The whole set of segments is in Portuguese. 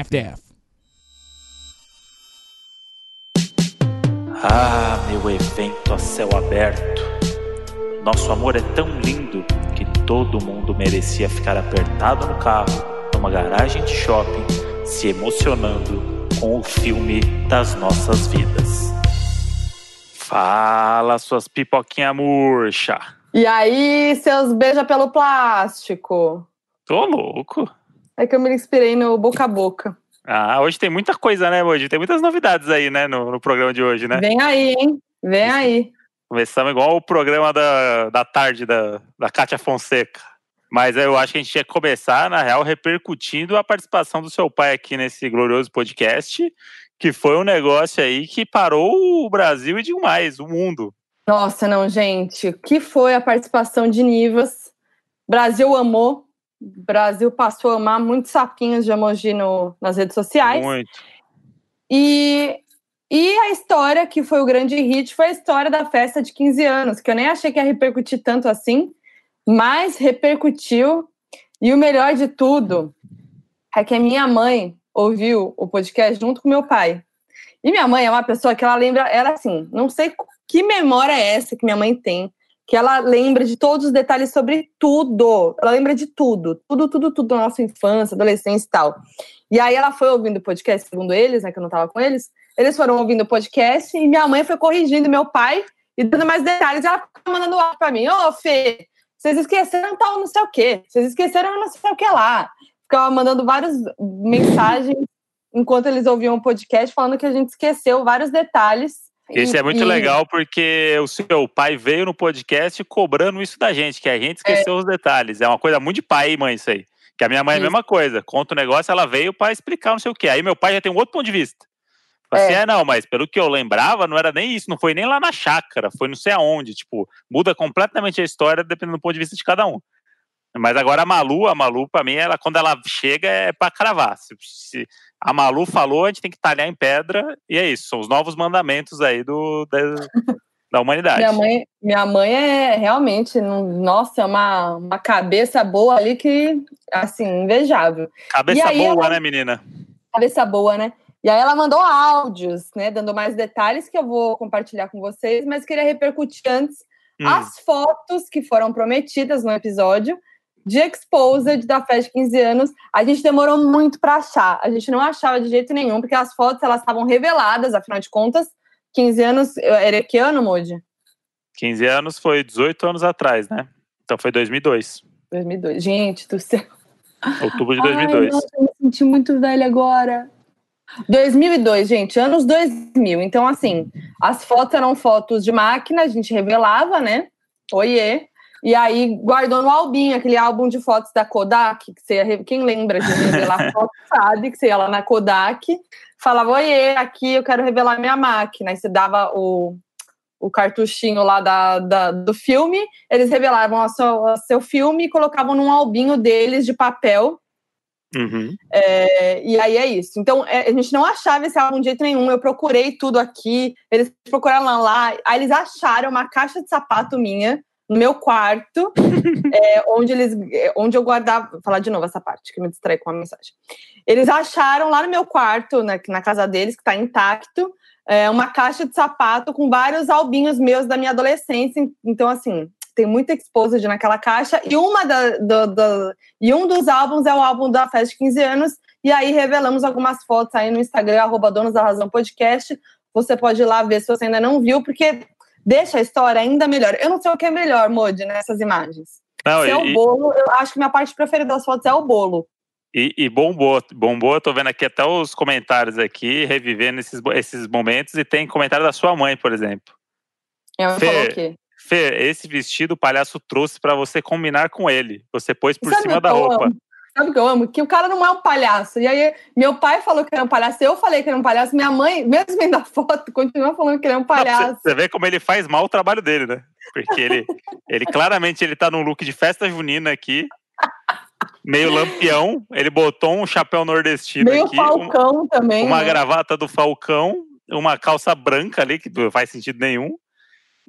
half-deaf. Ah, meu evento a céu aberto. Nosso amor é tão lindo que todo mundo merecia ficar apertado no carro, numa garagem de shopping, se emocionando com o filme das nossas vidas. Fala, suas pipoquinha murcha. E aí, seus beija pelo plástico? Tô louco. É que eu me inspirei no boca a boca. Ah, hoje tem muita coisa, né, hoje? Tem muitas novidades aí, né, no, no programa de hoje, né? Vem aí, hein? Vem aí. Começamos igual o programa da, da tarde da, da Kátia Fonseca. Mas eu acho que a gente tinha que começar, na real, repercutindo a participação do seu pai aqui nesse glorioso podcast, que foi um negócio aí que parou o Brasil e digo mais, o mundo. Nossa, não, gente. O que foi a participação de Nivas? Brasil amou. Brasil passou a amar muitos sapinhos de emoji no, nas redes sociais. Muito. E, e a história, que foi o grande hit, foi a história da festa de 15 anos, que eu nem achei que ia repercutir tanto assim, mas repercutiu. E o melhor de tudo é que a minha mãe ouviu o podcast junto com meu pai. E minha mãe é uma pessoa que ela lembra, ela assim, não sei que memória é essa que minha mãe tem, que ela lembra de todos os detalhes sobre tudo. Ela lembra de tudo, tudo, tudo, tudo da nossa infância, adolescência e tal. E aí ela foi ouvindo o podcast, segundo eles, né, que eu não tava com eles, eles foram ouvindo o podcast e minha mãe foi corrigindo meu pai e dando mais detalhes. E ela ficou mandando áudio pra mim, ô Fê, vocês esqueceram tal não sei o quê, vocês esqueceram não sei o que lá. Ficava mandando várias mensagens enquanto eles ouviam o podcast, falando que a gente esqueceu vários detalhes isso é muito e... legal porque o seu pai veio no podcast cobrando isso da gente, que a gente esqueceu é. os detalhes. É uma coisa muito de pai e mãe isso aí. Que a minha mãe isso. é a mesma coisa. Conta o negócio, ela veio para explicar não sei o que. Aí meu pai já tem um outro ponto de vista. Assim, é. é, não, mas pelo que eu lembrava, não era nem isso, não foi nem lá na chácara, foi não sei aonde. Tipo, muda completamente a história dependendo do ponto de vista de cada um. Mas agora a Malu, a Malu, pra mim, ela, quando ela chega é pra cravar. Se, se, a Malu falou, a gente tem que talhar em pedra, e é isso, são os novos mandamentos aí do, da, da humanidade. Minha mãe, minha mãe é realmente, nossa, é uma, uma cabeça boa ali que, assim, invejável. Cabeça boa, ela, né, menina? Cabeça boa, né? E aí ela mandou áudios, né, dando mais detalhes que eu vou compartilhar com vocês, mas queria repercutir antes hum. as fotos que foram prometidas no episódio de Exposed da festa de 15 anos, a gente demorou muito para achar. A gente não achava de jeito nenhum, porque as fotos elas estavam reveladas, afinal de contas, 15 anos, era que ano, Moody? 15 anos foi 18 anos atrás, né? Então foi 2002. 2002. Gente do céu. Outubro de 2002. Ai, nossa, eu me senti muito velha agora. 2002, gente, anos 2000. Então, assim, as fotos eram fotos de máquina, a gente revelava, né? Oiê. E aí guardou no albinho, aquele álbum de fotos da Kodak, que você, quem lembra de revelar foto sabe que você ia lá na Kodak, falava, oiê, aqui eu quero revelar minha máquina. Aí você dava o, o cartuchinho lá da, da do filme, eles revelavam o seu, seu filme e colocavam num albinho deles de papel. Uhum. É, e aí é isso. Então, é, a gente não achava esse álbum de jeito nenhum. Eu procurei tudo aqui, eles procuraram lá, aí eles acharam uma caixa de sapato minha no meu quarto, é, onde eles, onde eu guardava, vou falar de novo essa parte que me distrai com a mensagem. Eles acharam lá no meu quarto, na, na casa deles, que está intacto, é, uma caixa de sapato com vários albinhos meus da minha adolescência. Então, assim, tem muita exposed naquela caixa. E uma da, e um dos álbuns é o álbum da festa de 15 anos. E aí revelamos algumas fotos aí no Instagram, arroba Donos da Razão Podcast. Você pode ir lá ver se você ainda não viu, porque deixa a história ainda melhor. Eu não sei o que é melhor, Modi, nessas imagens. Não, Se é o bolo, eu acho que minha parte preferida das fotos é o bolo. E, e bombou, bombou, eu tô vendo aqui até os comentários aqui, revivendo esses, esses momentos, e tem comentário da sua mãe, por exemplo. Ela Fê, falou o quê? Fê, esse vestido o palhaço trouxe para você combinar com ele. Você pôs por cima da roupa. Sabe o que eu amo? Que o cara não é um palhaço. E aí, meu pai falou que era um palhaço, eu falei que era um palhaço, minha mãe, mesmo vendo a foto, continua falando que ele é um palhaço. Você vê como ele faz mal o trabalho dele, né? Porque ele, ele claramente ele tá num look de festa junina aqui, meio lampião. Ele botou um chapéu nordestino meio aqui. falcão um, também. Uma né? gravata do falcão, uma calça branca ali, que não faz sentido nenhum.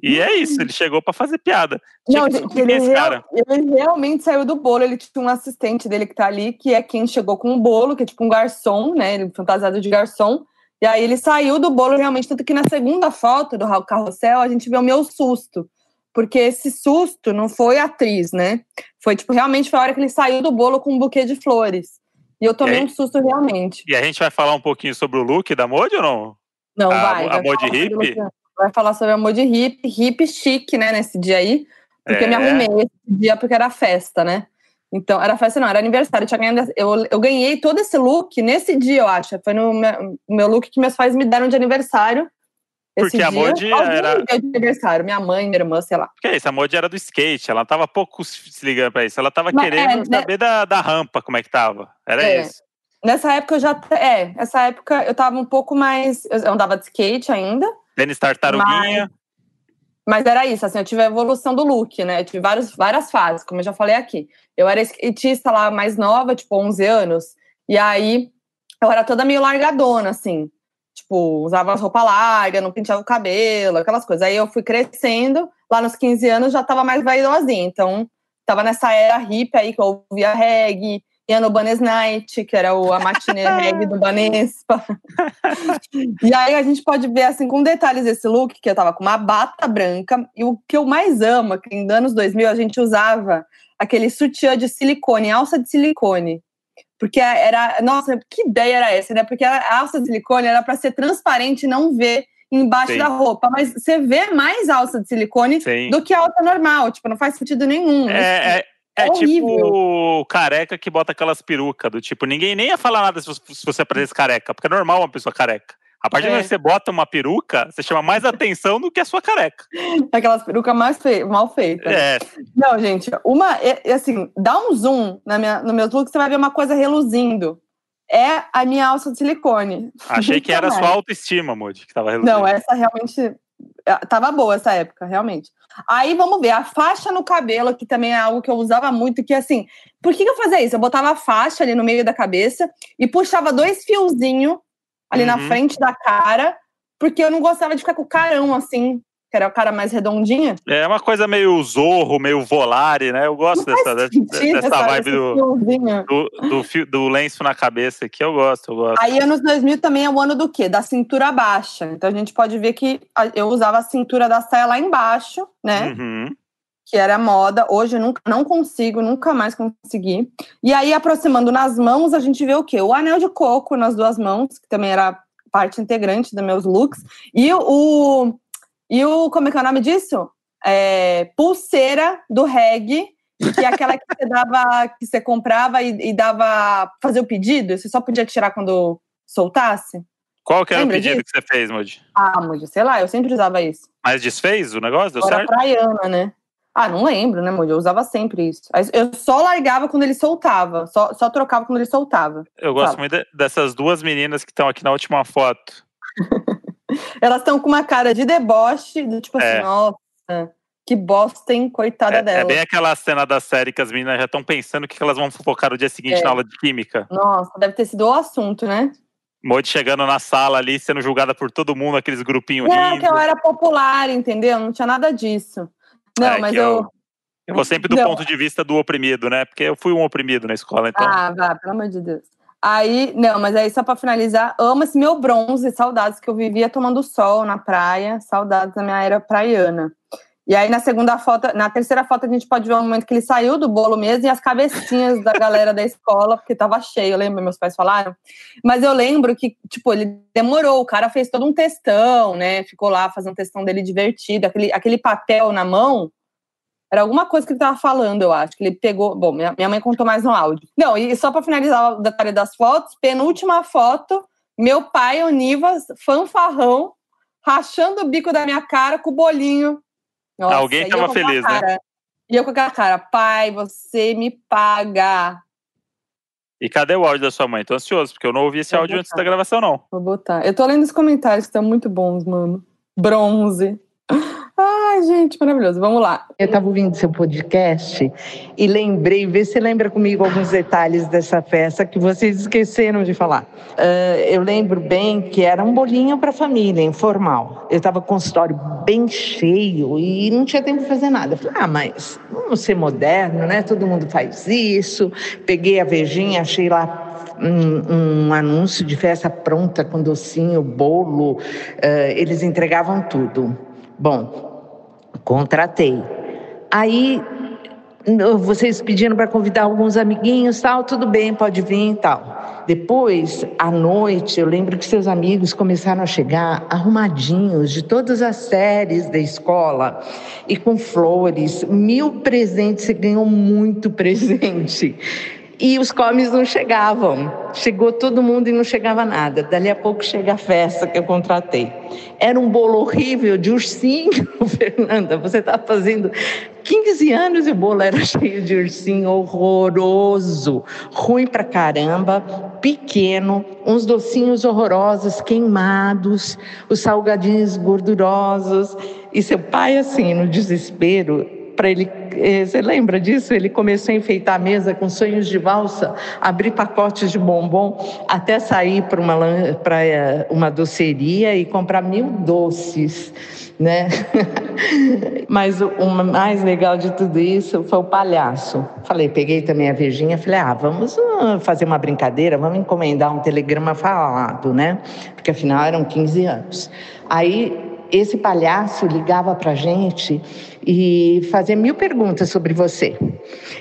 E é isso, ele chegou para fazer piada. Tinha não, ele, real, ele, realmente saiu do bolo. Ele tinha um assistente dele que tá ali, que é quem chegou com o bolo, que é tipo um garçom, né? Ele fantasiado de garçom. E aí ele saiu do bolo realmente, tanto que na segunda foto do carrossel a gente vê o meu susto. Porque esse susto não foi atriz, né? Foi tipo, realmente foi a hora que ele saiu do bolo com um buquê de flores. E eu tomei e um susto realmente. E a gente vai falar um pouquinho sobre o look da Modi ou não? Não, a, vai. A Modi hippie? Vai falar sobre a Modi hippie, hippie chique, né, nesse dia aí. Porque é. eu me é. arrumei esse dia porque era festa, né? Então, era festa não, era aniversário. Eu, ganhado, eu, eu ganhei todo esse look nesse dia, eu acho. Foi no meu, meu look que meus pais me deram de aniversário. Porque dia, a Modi era. de aniversário, minha mãe, minha irmã, sei lá. Que é isso, a Modi era do skate, ela tava pouco se ligando pra isso. Ela tava Mas, querendo é, né saber né? da, da rampa, como é que tava. Era é. isso. Nessa época eu já. É, nessa época eu tava um pouco mais. Eu andava de skate ainda. Tênis tartaruguinha. Mas, mas era isso, assim, eu tive a evolução do look, né? Eu tive vários, várias fases, como eu já falei aqui. Eu era skatista lá mais nova, tipo, 11 anos, e aí eu era toda meio largadona, assim. Tipo, usava roupa larga, não pintava o cabelo, aquelas coisas. Aí eu fui crescendo, lá nos 15 anos já tava mais vaidosinha. Então, tava nessa era hippie aí que eu ouvia reggae, ia no Banes Night, que era o, a matinê reggae do Banespa. e aí a gente pode ver, assim, com detalhes esse look, que eu tava com uma bata branca, e o que eu mais amo, que em anos 2000 a gente usava aquele sutiã de silicone, alça de silicone. Porque era, nossa, que ideia era essa, né? Porque a alça de silicone era para ser transparente e não ver embaixo Sim. da roupa, mas você vê mais alça de silicone Sim. do que a alça normal, tipo, não faz sentido nenhum. É, é, é, tipo careca que bota aquelas perucas, do tipo, ninguém nem ia falar nada se você aparecesse careca, porque é normal uma pessoa careca. A partir é. de que você bota uma peruca, você chama mais atenção do que a sua careca. Aquelas perucas mais mal feitas. É. Não, gente, uma. É, assim, dá um zoom na minha, no meu look, você vai ver uma coisa reluzindo. É a minha alça de silicone. Achei que era a sua autoestima, Moody, que tava reluzindo. Não, essa realmente. É, tava boa essa época, realmente. Aí vamos ver, a faixa no cabelo, que também é algo que eu usava muito, que assim, por que, que eu fazia isso? Eu botava a faixa ali no meio da cabeça e puxava dois fiozinhos ali uhum. na frente da cara, porque eu não gostava de ficar com o carão assim, que era o cara mais redondinha. É uma coisa meio zorro, meio volare, né? Eu gosto dessa, sentido, dessa vibe do, do, do, fio, do, lenço na cabeça aqui, eu gosto, eu gosto. Aí anos 2000 também é o ano do quê? Da cintura baixa. Então a gente pode ver que eu usava a cintura da saia lá embaixo, né? Uhum. Que era moda. Hoje eu nunca, não consigo, nunca mais consegui. E aí, aproximando nas mãos, a gente vê o quê? O anel de coco nas duas mãos, que também era parte integrante dos meus looks. E o e o, como é que é o nome disso? É, pulseira do reggae, que é aquela que você dava, que você comprava e, e dava fazer o pedido, você só podia tirar quando soltasse. Qual que era Lembra o pedido disso? que você fez, Moody? Ah, Moody, sei lá, eu sempre usava isso. Mas desfez o negócio? Deu Era certo? praiana, né? Ah, não lembro, né, Moody? Eu usava sempre isso. Eu só largava quando ele soltava, só, só trocava quando ele soltava. Eu gosto muito de, dessas duas meninas que estão aqui na última foto. Elas estão com uma cara de deboche, do tipo assim, é. assim, nossa, que bosta, hein? Coitada é, dela. É bem aquela cena da série que as meninas já estão pensando o que elas vão focar no dia seguinte é. na aula de química. Nossa, deve ter sido o assunto, né? Modi chegando na sala ali, sendo julgada por todo mundo, aqueles grupinhos é, rindo. que ela era popular, entendeu? Não tinha nada disso. Não, é, mas eu... eu... Eu vou sempre do não. ponto de vista do oprimido, né? Porque eu fui um oprimido na escola, então. Ah, vá, pelo amor de Deus. Aí, não, mas aí só para finalizar, amo esse meu bronze, saudades que eu vivia tomando sol na praia, saudades da minha era praiana. E aí na segunda foto, na terceira foto a gente pode ver o momento que ele saiu do bolo mesmo e as cabecinhas da galera da escola, porque tava cheio, lembra? Meus pais falaram. Mas eu lembro que, tipo, ele demorou, o cara fez todo um textão, né? Ficou lá fazendo um textão dele divertido, aquele, aquele papel na mão, era alguma coisa que ele estava falando, eu acho. Que ele pegou. Bom, minha, minha mãe contou mais no áudio. Não, e só para finalizar o detalhe das fotos, penúltima foto, meu pai, Onivas, fanfarrão, rachando o bico da minha cara com o bolinho. Nossa, Alguém estava feliz, né? E eu com aquela cara, pai, você me paga. E cadê o áudio da sua mãe? Tô ansioso, porque eu não ouvi esse Vou áudio botar. antes da gravação, não. Vou botar. Eu tô lendo os comentários que estão muito bons, mano. Bronze. Ai, gente, maravilhoso. Vamos lá. Eu estava ouvindo seu podcast e lembrei, vê se lembra comigo alguns detalhes dessa festa que vocês esqueceram de falar. Uh, eu lembro bem que era um bolinho para família, informal. Eu estava com o consultório bem cheio e não tinha tempo de fazer nada. Eu falei, ah, mas vamos ser moderno, né? Todo mundo faz isso. Peguei a vejinha, achei lá um, um, anúncio de festa pronta com docinho, bolo, uh, eles entregavam tudo. Bom, contratei. Aí vocês pediram para convidar alguns amiguinhos, tal, tudo bem, pode vir tal. Depois, à noite, eu lembro que seus amigos começaram a chegar arrumadinhos de todas as séries da escola e com flores, mil presentes, você ganhou muito presente. E os comes não chegavam. Chegou todo mundo e não chegava nada. Dali a pouco chega a festa que eu contratei. Era um bolo horrível de ursinho, Fernanda. Você está fazendo 15 anos e o bolo era cheio de ursinho, horroroso, ruim pra caramba, pequeno, uns docinhos horrorosos, queimados, os salgadinhos gordurosos. E seu pai, assim, no desespero, para ele. Eh, você lembra disso? Ele começou a enfeitar a mesa com sonhos de valsa, abrir pacotes de bombom, até sair para uma, eh, uma doceria e comprar mil doces. Né? Mas o, mais legal de tudo isso foi o palhaço. Falei, peguei também a Virgínia, falei, ah, vamos uh, fazer uma brincadeira, vamos encomendar um telegrama falado, né? Porque afinal eram 15 anos. Aí esse palhaço ligava para a gente e fazia mil perguntas sobre você.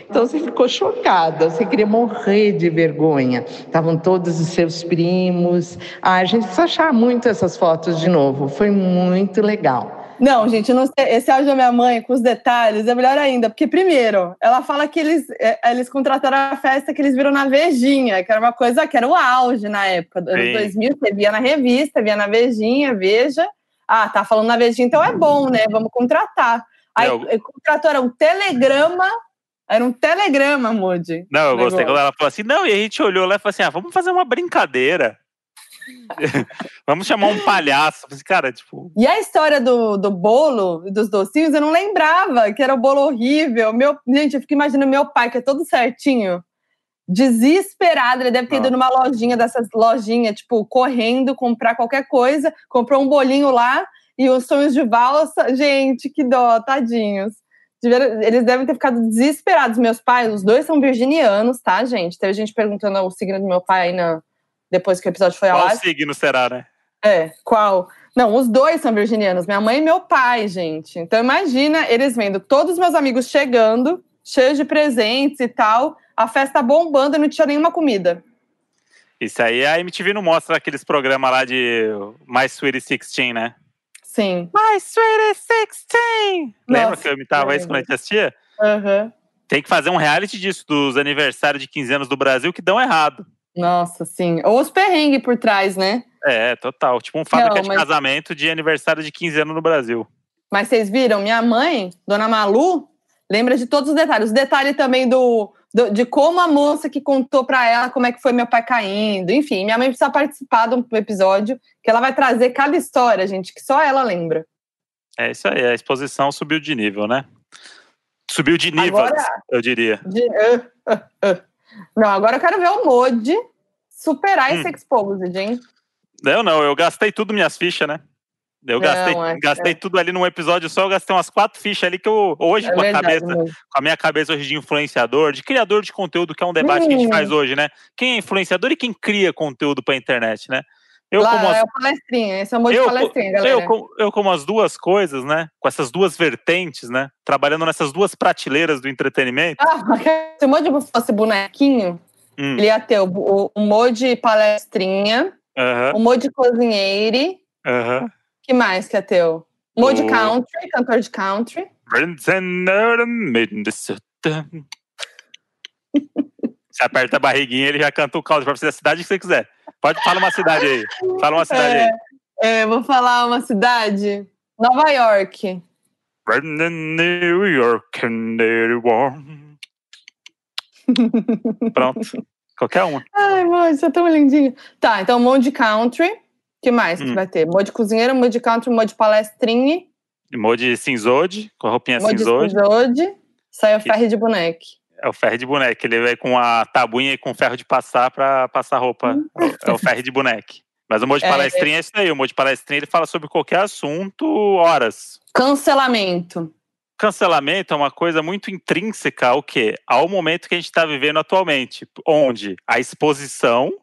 Então você ficou chocada, você queria morrer de vergonha. Estavam todos os seus primos. Ah, a gente precisa achar muito essas fotos de novo. Foi muito legal. Não, gente, não sei. Esse áudio da minha mãe, com os detalhes, é melhor ainda. Porque, primeiro, ela fala que eles, é, eles contrataram a festa que eles viram na Vejinha, que era uma coisa que era o auge na época. Dos 2000, você via na revista, via na Vejinha, Veja. Ah, tá falando na Vejinha, então é bom, né? Vamos contratar. Aí eu... contratou, era um telegrama era um telegrama, Moody. Não, eu gostei quando ela falou assim, não, e a gente olhou lá e falou assim, ah, vamos fazer uma brincadeira. vamos chamar um palhaço. Assim, cara, tipo... E a história do, do bolo, dos docinhos, eu não lembrava, que era o bolo horrível. Meu, gente, eu fico imaginando meu pai, que é todo certinho, desesperado. Ele deve ter ido numa lojinha dessas lojinhas, tipo, correndo, comprar qualquer coisa, comprou um bolinho lá e os sonhos de valsa. Gente, que dó, tadinhos. Eles devem ter ficado desesperados. Meus pais, os dois são virginianos, tá, gente? Teve gente perguntando o signo do meu pai aí na... depois que o episódio foi ao ar. Qual signo será, né? É, qual? Não, os dois são virginianos, minha mãe e meu pai, gente. Então imagina eles vendo todos os meus amigos chegando, cheios de presentes e tal, a festa bombando e não tinha nenhuma comida. Isso aí a MTV não mostra aqueles programas lá de My Sweet 16, né? Sim. My Sweet 16! Lembra que eu imitava isso quando a gente assistia? Uhum. Tem que fazer um reality disso, dos aniversários de 15 anos do Brasil que dão errado. Nossa, sim. Ou os perrengues por trás, né? É, total. Tipo um fábrica não, mas... de casamento de aniversário de 15 anos no Brasil. Mas vocês viram, minha mãe, Dona Malu, lembra de todos os detalhes. Os detalhes também do do, de como a moça que contou para ela como é que foi meu pai caindo. Enfim, minha mãe precisa participar do episódio que ela vai trazer cada história, gente, que só ela lembra. É isso aí, a exposição subiu de nível, né? Subiu de nível, agora, eu diria. De, uh, uh, uh. Não, agora eu quero ver o Mode superar hum. esse Exposed, hein? Eu não, eu gastei tudo minhas fichas, né? Eu gastei, não, é, gastei é. tudo ali num episódio só, eu gastei umas quatro fichas ali que eu hoje é com a cabeça, mesmo. com a minha cabeça hoje de influenciador, de criador de conteúdo, que é um debate hum. que a gente faz hoje, né? Quem é influenciador e quem cria conteúdo para internet, né? Eu Lá, como as... é o palestrinha, esse é o de palestrinha, galera. Eu, eu como as duas coisas, né? Com essas duas vertentes, né? Trabalhando nessas duas prateleiras do entretenimento. Ah, se o Modi fosse bonequinho, hum. ele ia ter o, o, o Modi palestrinha, uh -huh. o Modi cozinheiro, uh -huh que mais que é teu? Mode country, cantor de country. Você aperta a barriguinha, ele já canta o country pra você da cidade que você quiser. Pode falar uma cidade aí. Fala uma cidade é, aí. É, vou falar uma cidade. Nova York. New York and warm. Pronto. Qualquer uma. Ai, mãe, você é tão lindinho. Tá, então Monte Country que mais hum. que vai ter? Mod cozinheiro, mod country, mod palestrinha. Emoji cinzode, com a roupinha cinzode. cinzode, sai o ferro de boneco. É o ferro de boneco. Ele vai com a tabuinha e com ferro de passar pra passar roupa. É o ferro de boneco. Mas o emoji É. palestrinha é isso aí. O emoji palestrinha ele fala sobre qualquer assunto, horas. Cancelamento. Cancelamento é uma coisa muito intrínseca ao quê? Ao momento que a gente está vivendo atualmente, onde a exposição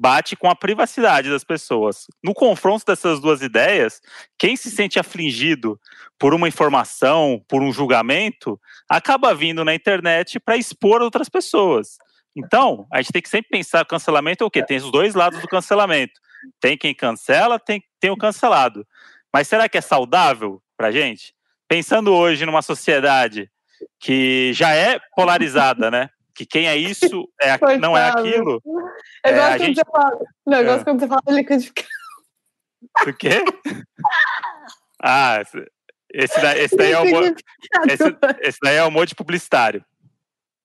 bate com a privacidade das pessoas. No confronto dessas duas ideias, quem se sente afligido por uma informação, por um julgamento, acaba vindo na internet para expor outras pessoas. Então, a gente tem que sempre pensar cancelamento é o quê? Tem os dois lados do cancelamento. Tem quem cancela, tem, tem o cancelado. Mas será que é saudável pra gente? Pensando hoje numa sociedade que já é polarizada, né? Que quem é isso é, não é aquilo. Eu É, gosto quando gente- você fala. Não, eu gosto É. quando você fala liquidificador. O quê? Ah, esse- esse, da- esse daí é o esse, esse daí é o monte publicitário.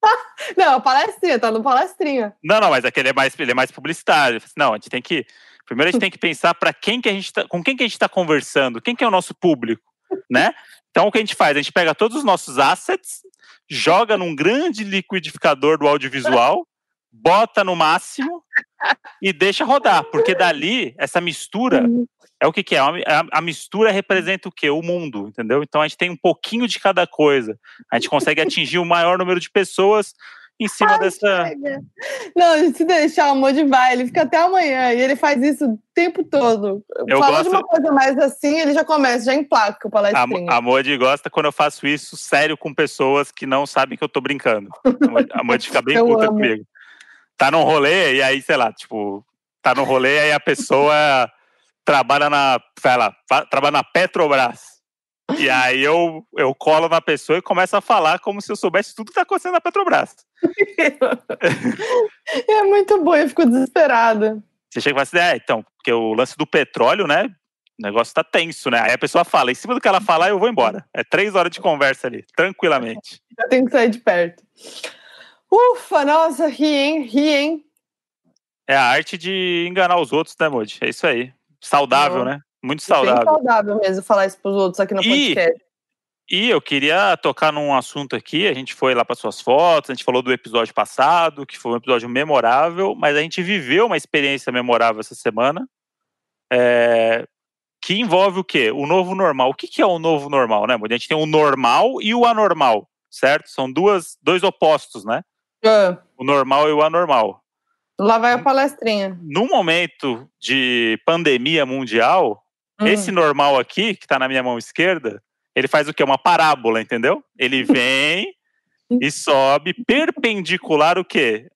Não, palestrinha, tá no palestrinha. Não, não, mas aquele é mais, ele é mais publicitário. Não, a gente tem que. Primeiro a gente tem que pensar para quem que a gente tá, com quem que a gente está conversando, quem que é o nosso público, né? Então o que a gente faz? A gente pega todos os nossos assets, joga num grande liquidificador do audiovisual, bota no máximo e deixa rodar, porque dali essa mistura é o que, que é? A, a mistura representa o quê? O mundo, entendeu? Então a gente tem um pouquinho de cada coisa. A gente consegue atingir o maior número de pessoas em cima dessa. Não, se deixar o Modi vai, ele fica até amanhã e ele faz isso o tempo todo. Eu Falou gosto- de uma coisa mais assim, ele já começa, já emplaca o A, palestrinha. a Modi gosta quando eu faço isso sério com pessoas que não sabem que eu tô brincando. A Modi- A fica bem puta amo. comigo. Tá num rolê e aí, sei lá, tipo, tá num rolê e aí a pessoa trabalha na, sei lá, trabalha na Petrobras. E aí eu, eu colo na pessoa e começo a falar como se eu soubesse tudo que tá acontecendo na Petrobras. É muito bom, eu fico desesperada. Você chega e fala assim, é, então, porque o lance do petróleo, né? O negócio tá tenso, né? Aí a pessoa fala, em cima do que ela falar, eu vou embora. É três horas de conversa ali, tranquilamente. Eu tenho que sair de perto. Ufa, nossa, ri, hein? Ri, hein? É a arte de enganar os outros, né, Modi? É isso aí. Saudável, né? Muito Bem saudável. saudável mesmo falar isso pros outros aqui no E- podcast. E eu queria tocar num assunto aqui. A gente foi lá para suas fotos, a gente falou do episódio passado, que foi um episódio memorável, mas a gente viveu uma experiência memorável essa semana. é, que envolve o quê? O novo normal. O que, que é o novo normal, né, Modi? A gente tem o normal e o anormal, certo? São duas, dois opostos, né? Ah, O normal e o anormal. lá vai a palestrinha. No momento de pandemia mundial, Hum. Esse normal aqui, que tá na minha mão esquerda, ele faz o quê? Uma parábola, entendeu? Ele vem e sobe perpendicular o quê?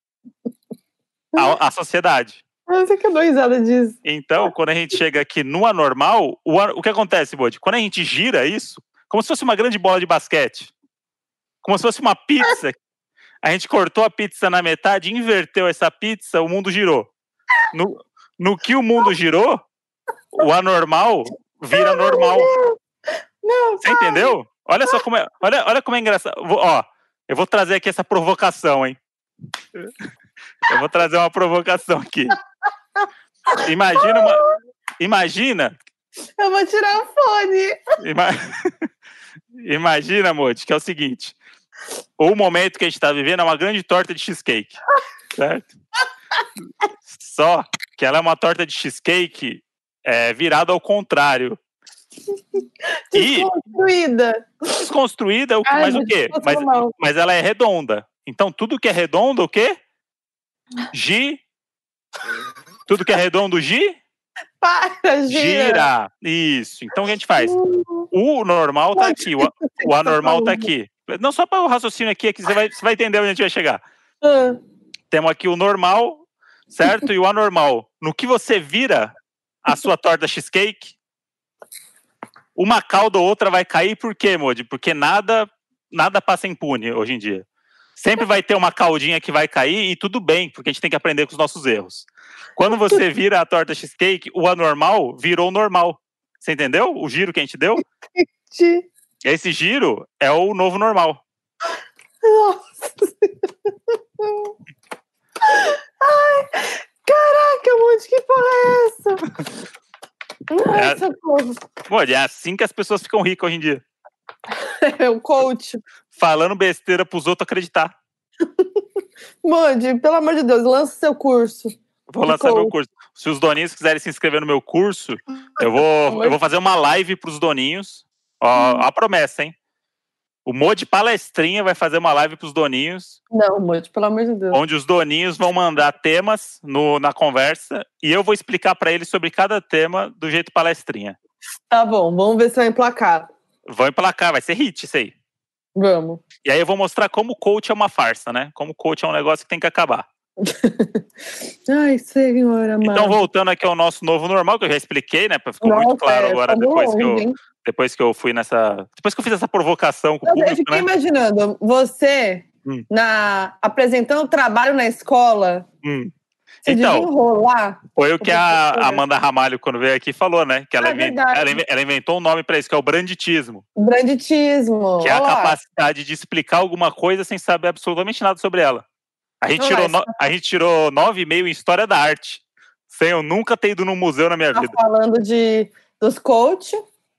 A, a sociedade. Ah, Você que eu dou risada disso. Então, quando a gente chega aqui no anormal, o, o que acontece, Bode? Quando a gente gira isso, como se fosse uma grande bola de basquete, como se fosse uma pizza, a gente cortou a pizza na metade, inverteu essa pizza, o mundo girou. No, no que o mundo girou, o anormal vira normal. Não, Você entendeu? Olha só como é, olha, olha como é engraçado. Vou- ó, eu vou trazer aqui essa provocação, hein? Eu vou trazer uma provocação aqui. Imagina uma, imagina, eu vou tirar o fone. ima- imagina, Mote, que é o seguinte: o momento que a gente está vivendo é uma grande torta de cheesecake, certo? Só que ela é uma torta de cheesecake é, virada ao contrário. E Desconstruída. desconstruída, o que, Ai, mas o quê? Mas, mas ela é redonda. Então tudo que é redondo, o quê? Gi. Tudo que é redondo, gi, Para, gira. gira. Isso. Então o que a gente faz? O normal tá aqui, o, o anormal tá aqui. Não só para o raciocínio aqui, é que você vai, você vai entender onde a gente vai chegar. Ah, Temos aqui o normal, certo? E o anormal. No que você vira a sua torta cheesecake, uma cauda ou outra vai cair, por quê, Modi? Porque nada, nada passa impune hoje em dia. Sempre vai ter uma caudinha que vai cair e tudo bem, porque a gente tem que aprender com os nossos erros. Quando você vira a torta cheesecake, o anormal virou normal. Você entendeu? O giro que a gente deu? de- Esse giro é o novo normal. Nossa. Ai, caraca, Monte, que porra é essa? Ai, É- socorro. Pode, é assim que as pessoas ficam ricas hoje em dia. É o coach. Falando besteira pros outros acreditar. Mande, pelo amor de Deus, lança seu curso. Vou lançar meu coach. curso. Se os doninhos quiserem se inscrever no meu curso, eu vou, eu vou fazer uma live pros doninhos. Ó, Hum. a promessa, hein? O Mode Palestrinha vai fazer uma live pros doninhos, Não, Mande, pelo amor de Deus. onde os doninhos vão mandar temas no, na conversa e eu vou explicar pra eles sobre cada tema do jeito palestrinha. Tá bom, vamos ver se vai emplacar. Vão emplacar, vai ser hit isso aí. Vamos. E aí eu vou mostrar como coach é uma farsa, né? Como coach é um negócio que tem que acabar. Ai, senhora, amada. Então, voltando aqui ao nosso novo normal, que eu já expliquei, né? Ficou muito Nossa, claro é, agora, tá depois que, eu, hein? Depois que eu fui nessa. Depois que eu fiz essa provocação com o Eu público, fiquei né? imaginando você Hum. na, apresentando trabalho na escola. Hum. Você Então. devia enrolar. Foi o que a. Amanda Ramalho, quando veio aqui, falou, né? Que ela, Ah, ela inven- ela inventou um nome pra isso, que é o branditismo. Branditismo. Que é a lá. capacidade de explicar alguma coisa sem saber absolutamente nada sobre ela. A gente, tirou, no, a gente tirou 9,5 em História da Arte. Sem eu nunca ter ido num museu na minha Tá vida. falando de, dos coach.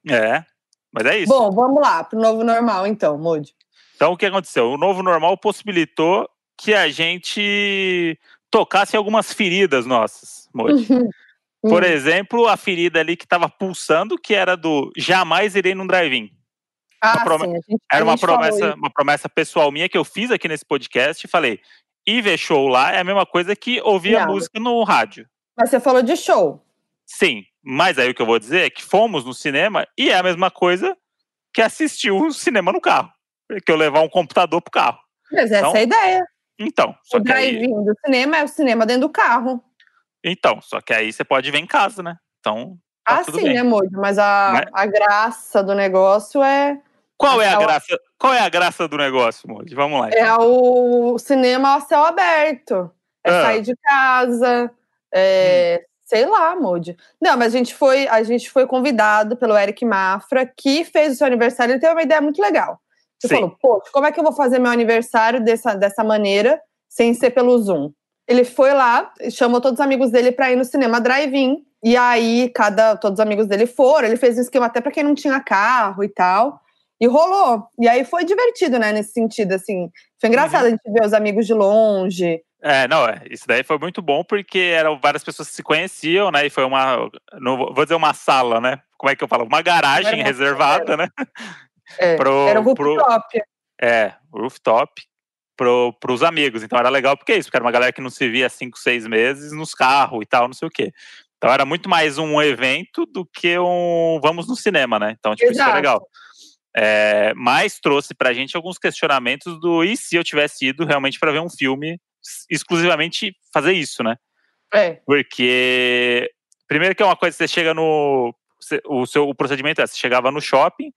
É, mas é isso. Bom, vamos lá, pro novo normal, então, Moody. Então, o que aconteceu? O novo normal possibilitou que a gente tocasse algumas feridas nossas, Moody. Por Hum. exemplo, a ferida ali que estava pulsando, que era do jamais irei num drive-in. Ah, prome- sim, a gente, Era uma promessa, uma promessa pessoal minha que eu fiz aqui nesse podcast e falei: ir ver show lá é a mesma coisa que ouvir a música no rádio. Mas você falou de show. Sim, mas aí o que eu vou dizer é que fomos no cinema e é a mesma coisa que assistir o cinema no carro. Que eu levar um computador pro carro. Mas essa Então, é a ideia. Então, só O que aí, do cinema é o cinema dentro do carro. então, só que aí você pode ver em casa, né? Então, tá ah, sim, bem. né, Moody? Mas a, Mas- a graça do negócio é, Qual é a Aquela- graça? Qual é a graça do negócio, Moody? Vamos lá. é então. o cinema a céu aberto. É Ah. sair de casa. É, Sei lá, Moody. Não, mas a gente foi, a gente foi convidado pelo Eric Mafra, que fez o seu aniversário. Ele teve uma ideia muito legal. Você Sim. falou, poxa, como é que eu vou fazer meu aniversário dessa, dessa maneira, sem ser pelo Zoom? Ele foi lá, chamou todos os amigos dele para ir no cinema drive-in. E aí, cada, todos os amigos dele foram. Ele fez um esquema até para quem não tinha carro e tal. E rolou. E aí foi divertido, né, nesse sentido, assim. Foi engraçado Uhum. a gente ver os amigos de longe. É, não, é. Isso daí foi muito bom porque eram várias pessoas que se conheciam, né? E foi uma. Não vou dizer uma sala, né? Como é que eu falo? Uma garagem Era uma- reservada, né? É, Pro, era o pro- rooftop. É, rooftop pro, pros amigos. Então era legal porque é isso, porque era uma galera que não se via há cinco, seis meses nos carros e tal, não sei o quê. Então era muito mais um evento do que um vamos no cinema, né? Então, tipo, isso foi Exato. legal. É, mas trouxe pra gente alguns questionamentos do e se eu tivesse ido realmente para ver um filme exclusivamente fazer isso, né? É. Porque primeiro que é uma coisa, você chega no o seu o procedimento é, você chegava no shopping,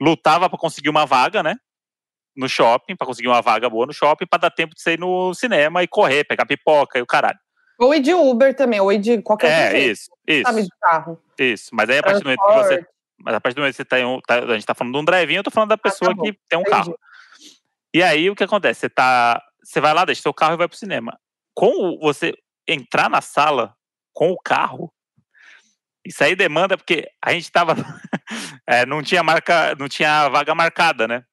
lutava para conseguir uma vaga, né? No shopping, para conseguir uma vaga boa no shopping, para dar tempo de você ir no cinema e correr, pegar pipoca e o caralho. Ou ir de Uber também, ou ir de qualquer É, outro jeito, isso, isso, sabe, de carro. isso. Mas aí a partir do momento que você mas a partir do momento que você tá em um, tá- a gente tá falando de um drive-in, eu tô falando da pessoa Ah, bom. que tem um Entendi. carro. E aí o que acontece? Você tá, você vai lá, deixa seu carro e vai pro cinema. Com o- você entrar na sala com o carro, isso aí demanda porque a gente tava é, não tinha marca, não tinha vaga marcada, né?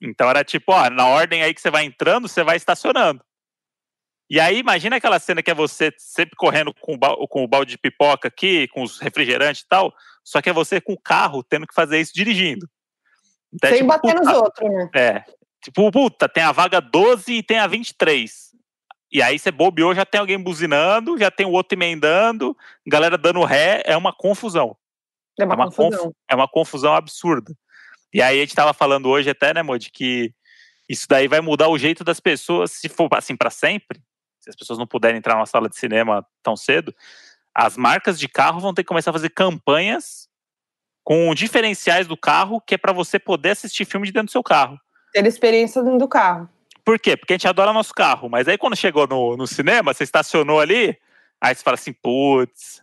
Então era tipo, ó, na ordem aí que você vai entrando, você vai estacionando. E aí, imagina aquela cena que é você sempre correndo com o, com o balde de pipoca aqui, com os refrigerantes e tal, só que é você com o carro tendo que fazer isso dirigindo. Então, é Sem tipo, bater nos outros, né? É. Tipo, puta, tem a vaga 12 e tem a 23. E aí você bobeou, já tem alguém buzinando, já tem o outro emendando, galera dando ré, é uma confusão. É uma, É uma confusão. É uma confusão absurda. E aí a gente tava falando hoje até, né, Modi, que isso daí vai mudar o jeito das pessoas, se for assim para sempre, se as pessoas não puderem entrar numa sala de cinema tão cedo, as marcas de carro vão ter que começar a fazer campanhas com diferenciais do carro, que é para você poder assistir filme de dentro do seu carro. Ter experiência dentro do carro. Por quê? Porque a gente adora nosso carro, mas aí quando chegou no, no cinema, você estacionou ali, aí você fala assim, putz,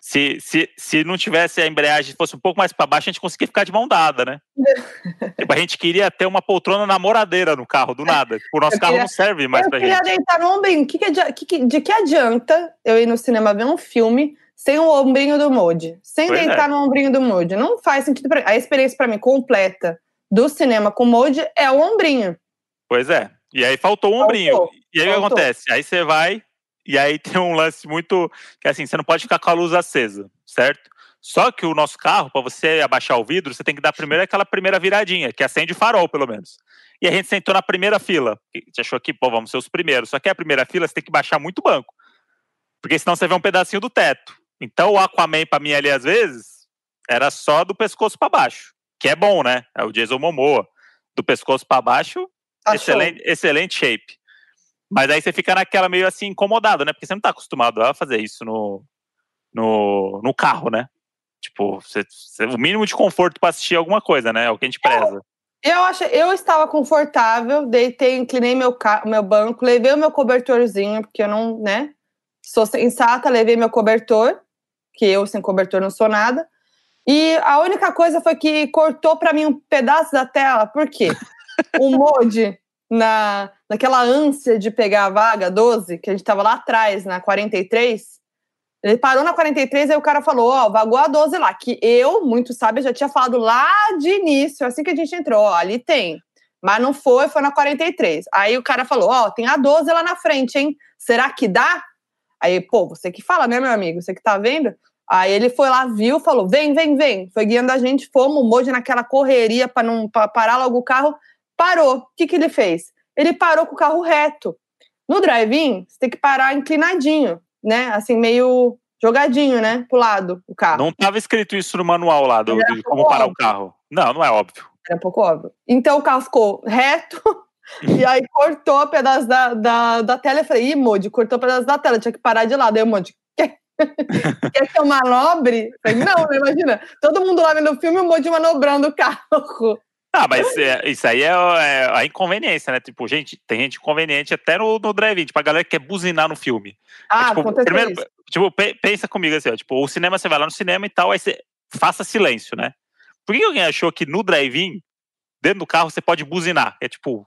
se, se, se não tivesse a embreagem, fosse um pouco mais para baixo, a gente conseguia ficar de mão dada, né? tipo, a gente queria ter uma poltrona namoradeira no carro, do nada. Tipo, o nosso Eu carro queria- não serve mais eu pra queria gente. deitar no ombrinho. Que que que de que adianta eu ir no cinema ver um filme sem o ombrinho do Moody, sem Pois deitar é. no ombrinho do Moody. Não faz sentido pra. A experiência pra mim completa do cinema com o Moody é o ombrinho. Pois é. E aí faltou um ombrinho. Faltou, E aí o que acontece? Aí você vai, e aí tem um lance muito. Que assim, você não pode ficar com a luz acesa, certo? Só que o nosso carro, para você abaixar o vidro, você tem que dar primeiro aquela primeira viradinha, que acende o farol, pelo menos. E a gente sentou na primeira fila. A gente achou que, pô, vamos ser os primeiros. Só que a primeira fila você tem que baixar muito o banco. Porque senão você vê um pedacinho do teto. Então o Aquaman, pra mim, ali, às vezes, era só do pescoço para baixo. Que é bom, né? É o Jason Momoa. Do pescoço para baixo, Achou. excelente, excelente shape. Mas aí você fica naquela meio assim incomodado, né? Porque você não tá acostumado a fazer isso no, no, no carro, né? Tipo, você, você- o mínimo de conforto pra assistir alguma coisa, né? É o que a gente preza. Eu acho, eu estava confortável, deitei, inclinei meu, meu banco, levei o meu cobertorzinho, porque eu não, né? Sou sensata, levei meu cobertor, que eu sem cobertor não sou nada. E a única coisa foi que cortou para mim um pedaço da tela, por quê? o Modi, na, naquela ânsia de pegar a vaga 12, que a gente estava lá atrás, na 43, ele parou na 43 aí o cara falou, ó, vagou a 12 lá, que eu, muito sábio, já tinha falado lá de início, assim que a gente entrou, ó, ali tem. Mas não foi, foi na 43. Aí o cara falou, ó, tem a 12 lá na frente, hein? Será que dá? Aí, pô, você que fala, né, meu amigo? Você que tá vendo? Aí ele foi lá, viu, falou, vem, vem, vem. Foi guiando a gente, fomos, o Moji naquela correria para não pra parar logo o carro, parou. O que que ele fez? Ele parou com o carro reto. No drive-in, você tem que parar inclinadinho, né? Assim, meio jogadinho, né? Pro lado, o carro. Não tava escrito isso no manual lá do, de como parar o óbvio. carro. Não, não é óbvio. Era um pouco óbvio. Então o carro ficou reto e aí cortou o pedaço da, da, da tela. Eu falei, ih, Modi, cortou o pedaço da tela, tinha que parar de lado. Aí o Modi, quer, que eu manobre? Falei, não, né, imagina. Todo mundo lá vendo o filme, o Modi manobrando o carro. Ah, mas é, isso aí é, é a inconveniência, né? Tipo, gente, tem gente inconveniente até no, no drive-in. Tipo, a galera que quer buzinar no filme. Ah, tipo, aconteceu primeiro, isso. tipo, pe- pensa comigo assim, ó, tipo, o cinema você vai lá no cinema e tal, aí você faça silêncio, né? Por que que alguém achou que no drive-in, dentro do carro, você pode buzinar? É tipo,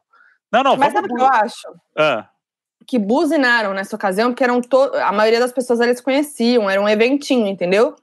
não, não, Mas vamos. sabe o que eu acho? Ah, Que buzinaram nessa ocasião, porque eram to... a maioria das pessoas eles conheciam, era um eventinho, entendeu? Hum.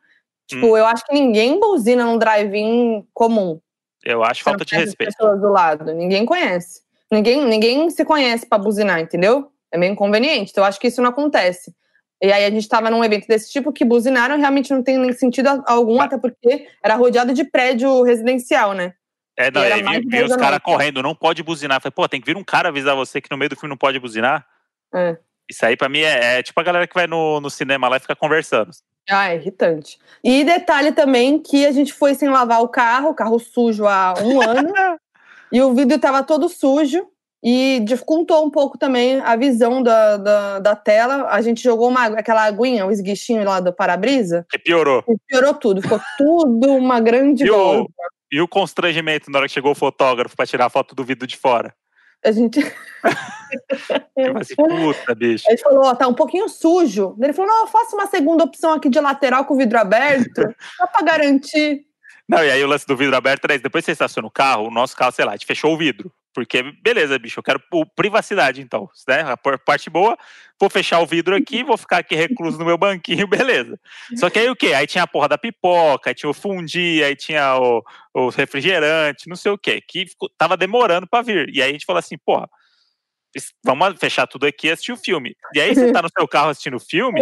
Tipo, eu acho que ninguém buzina num drive-in comum. eu acho falta de respeito. pessoas do lado. Ninguém conhece. Ninguém, ninguém se conhece pra buzinar, entendeu? É meio inconveniente. Então, eu acho que isso não acontece. E aí, a gente tava num evento desse tipo que buzinaram, realmente não tem nem sentido algum, Mas- até porque era rodeado de prédio residencial, né? É, não, E e vi, os caras correndo, não pode buzinar. Falei, pô, tem que vir um cara avisar você que no meio do filme não pode buzinar. É. Isso aí pra mim é, é tipo a galera que vai no, no cinema lá e fica conversando. Ah, é irritante. E detalhe também que a gente foi sem lavar o carro, o carro sujo há um ano, e o vidro estava todo sujo. E dificultou um pouco também a visão da, da, da tela. A gente jogou uma, aquela aguinha, o esguichinho lá do para-brisa, E piorou. e piorou tudo. Ficou tudo uma grande E o, e o constrangimento na hora que chegou o fotógrafo pra tirar a foto do vidro de fora. A gente, puta, bicho. gente falou, ó, tá um pouquinho sujo. Ele falou, não, eu faço uma segunda opção aqui de lateral com o vidro aberto, só pra garantir. Não, e aí o lance do vidro aberto era isso. Depois que você estaciona o carro, o nosso carro, sei lá, a gente fechou o vidro. Porque, beleza, bicho, eu quero privacidade, então. Né? A parte boa, vou fechar o vidro aqui, vou ficar aqui recluso no meu banquinho, beleza. Só que aí o quê? Aí tinha a porra da pipoca, aí tinha o fundi, aí tinha o, o refrigerante, não sei o quê, que ficou- tava demorando pra vir. E aí a gente falou assim, porra, vamos fechar tudo aqui e assistir o filme. E aí você tá no seu carro assistindo o filme,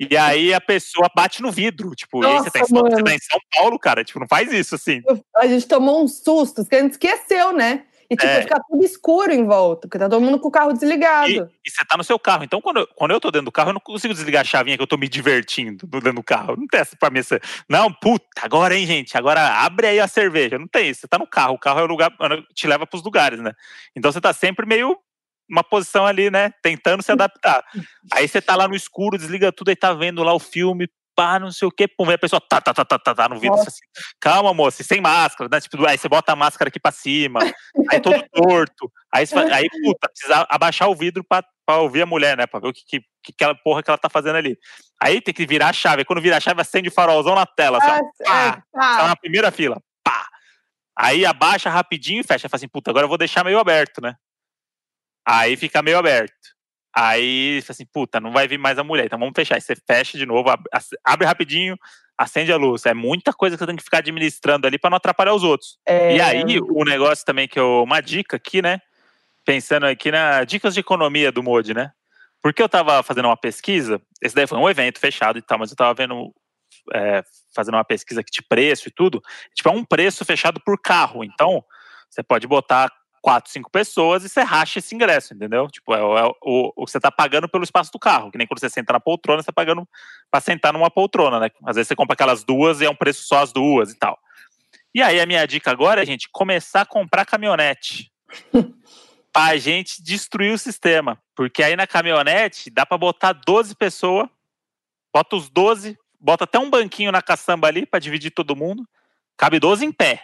e aí a pessoa bate no vidro, tipo, e aí você tá, Nossa, São, você tá em São Paulo, cara, tipo, não faz isso assim. A gente tomou uns sustos, que a gente esqueceu, né? E tipo, É. fica tudo escuro em volta, porque tá todo mundo com o carro desligado. E, e você tá no seu carro. Então, quando eu, quando eu tô dentro do carro, eu não consigo desligar a chavinha que eu tô me divertindo dentro do carro. Não tem essa pra mim. essa- Não, puta, agora, hein, gente? Agora abre aí a cerveja. Não tem isso. Você tá no carro. O carro é o lugar, te leva pros lugares, né? Então você tá sempre meio uma posição ali, né? Tentando se adaptar. Aí você tá lá no escuro, desliga tudo, aí tá vendo lá o filme, pá, não sei o quê, pum, vem a pessoa tá, tá, tá, tá, tá, tá no vidro. Assim, Calma, moça, sem máscara, né? Tipo, aí você bota a máscara aqui pra cima, aí todo torto. Aí, você fa- aí puta, precisa abaixar o vidro pra, pra ouvir a mulher, né? Pra ver o que, que, que aquela porra que ela tá fazendo ali. Aí tem que virar a chave. Aí Quando vira a chave, acende o farolzão na tela, assim, ó. Ah, pá, é, tá tá. na primeira fila. Pá! Aí abaixa rapidinho e fecha. Fala assim, puta, agora eu vou deixar meio aberto, né? Aí fica meio aberto. Aí, assim, puta, não vai vir mais a mulher, então vamos fechar. Aí você fecha de novo, abre, abre rapidinho, acende a luz. É muita coisa que você tem que ficar administrando ali para não atrapalhar os outros. É... E aí, o negócio também que eu. Uma dica aqui, né? Pensando aqui na dicas de economia do Modi, né? Porque eu tava fazendo uma pesquisa, esse daí foi um evento fechado e tal, mas eu tava vendo. É, fazendo uma pesquisa aqui de preço e tudo. Tipo, é um preço fechado por carro. Então, você pode botar quatro, cinco pessoas e você racha esse ingresso, entendeu? Tipo, é, é o, o que você está pagando pelo espaço do carro, que nem quando você senta na poltrona, você está pagando para sentar numa poltrona, né? Às vezes você compra aquelas duas e é um preço só as duas e tal. E aí a minha dica agora é, gente, começar a comprar caminhonete. pra gente destruir o sistema. Porque aí na caminhonete dá para botar 12 pessoas, bota os 12, bota até um banquinho na caçamba ali para dividir todo mundo. Cabe 12 em pé.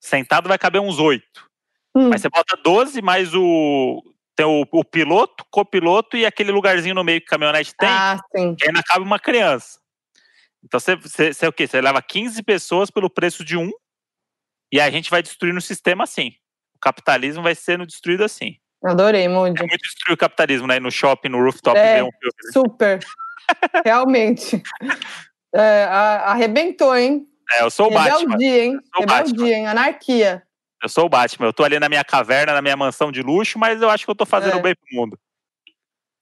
Sentado vai caber uns 8. Hum. Mas você bota 12 mais o. Tem o, o piloto, copiloto e aquele lugarzinho no meio que a caminhonete tem. Ah, sim. Que ainda cabe uma criança. Então você, você, você é o quê? Você leva 15 pessoas pelo preço de um e a gente vai destruir o sistema assim. O capitalismo vai sendo destruído assim. Adorei, muito. É muito destruir o capitalismo, né? No shopping, no rooftop, é, um? Super. Realmente. É, arrebentou, hein? É, eu sou o Rebeldia, Batman. Hein? Rebeldia, hein? Anarquia. Eu sou o Batman. Eu tô ali na minha caverna, na minha mansão de luxo, mas eu acho que eu tô fazendo é. bem pro mundo.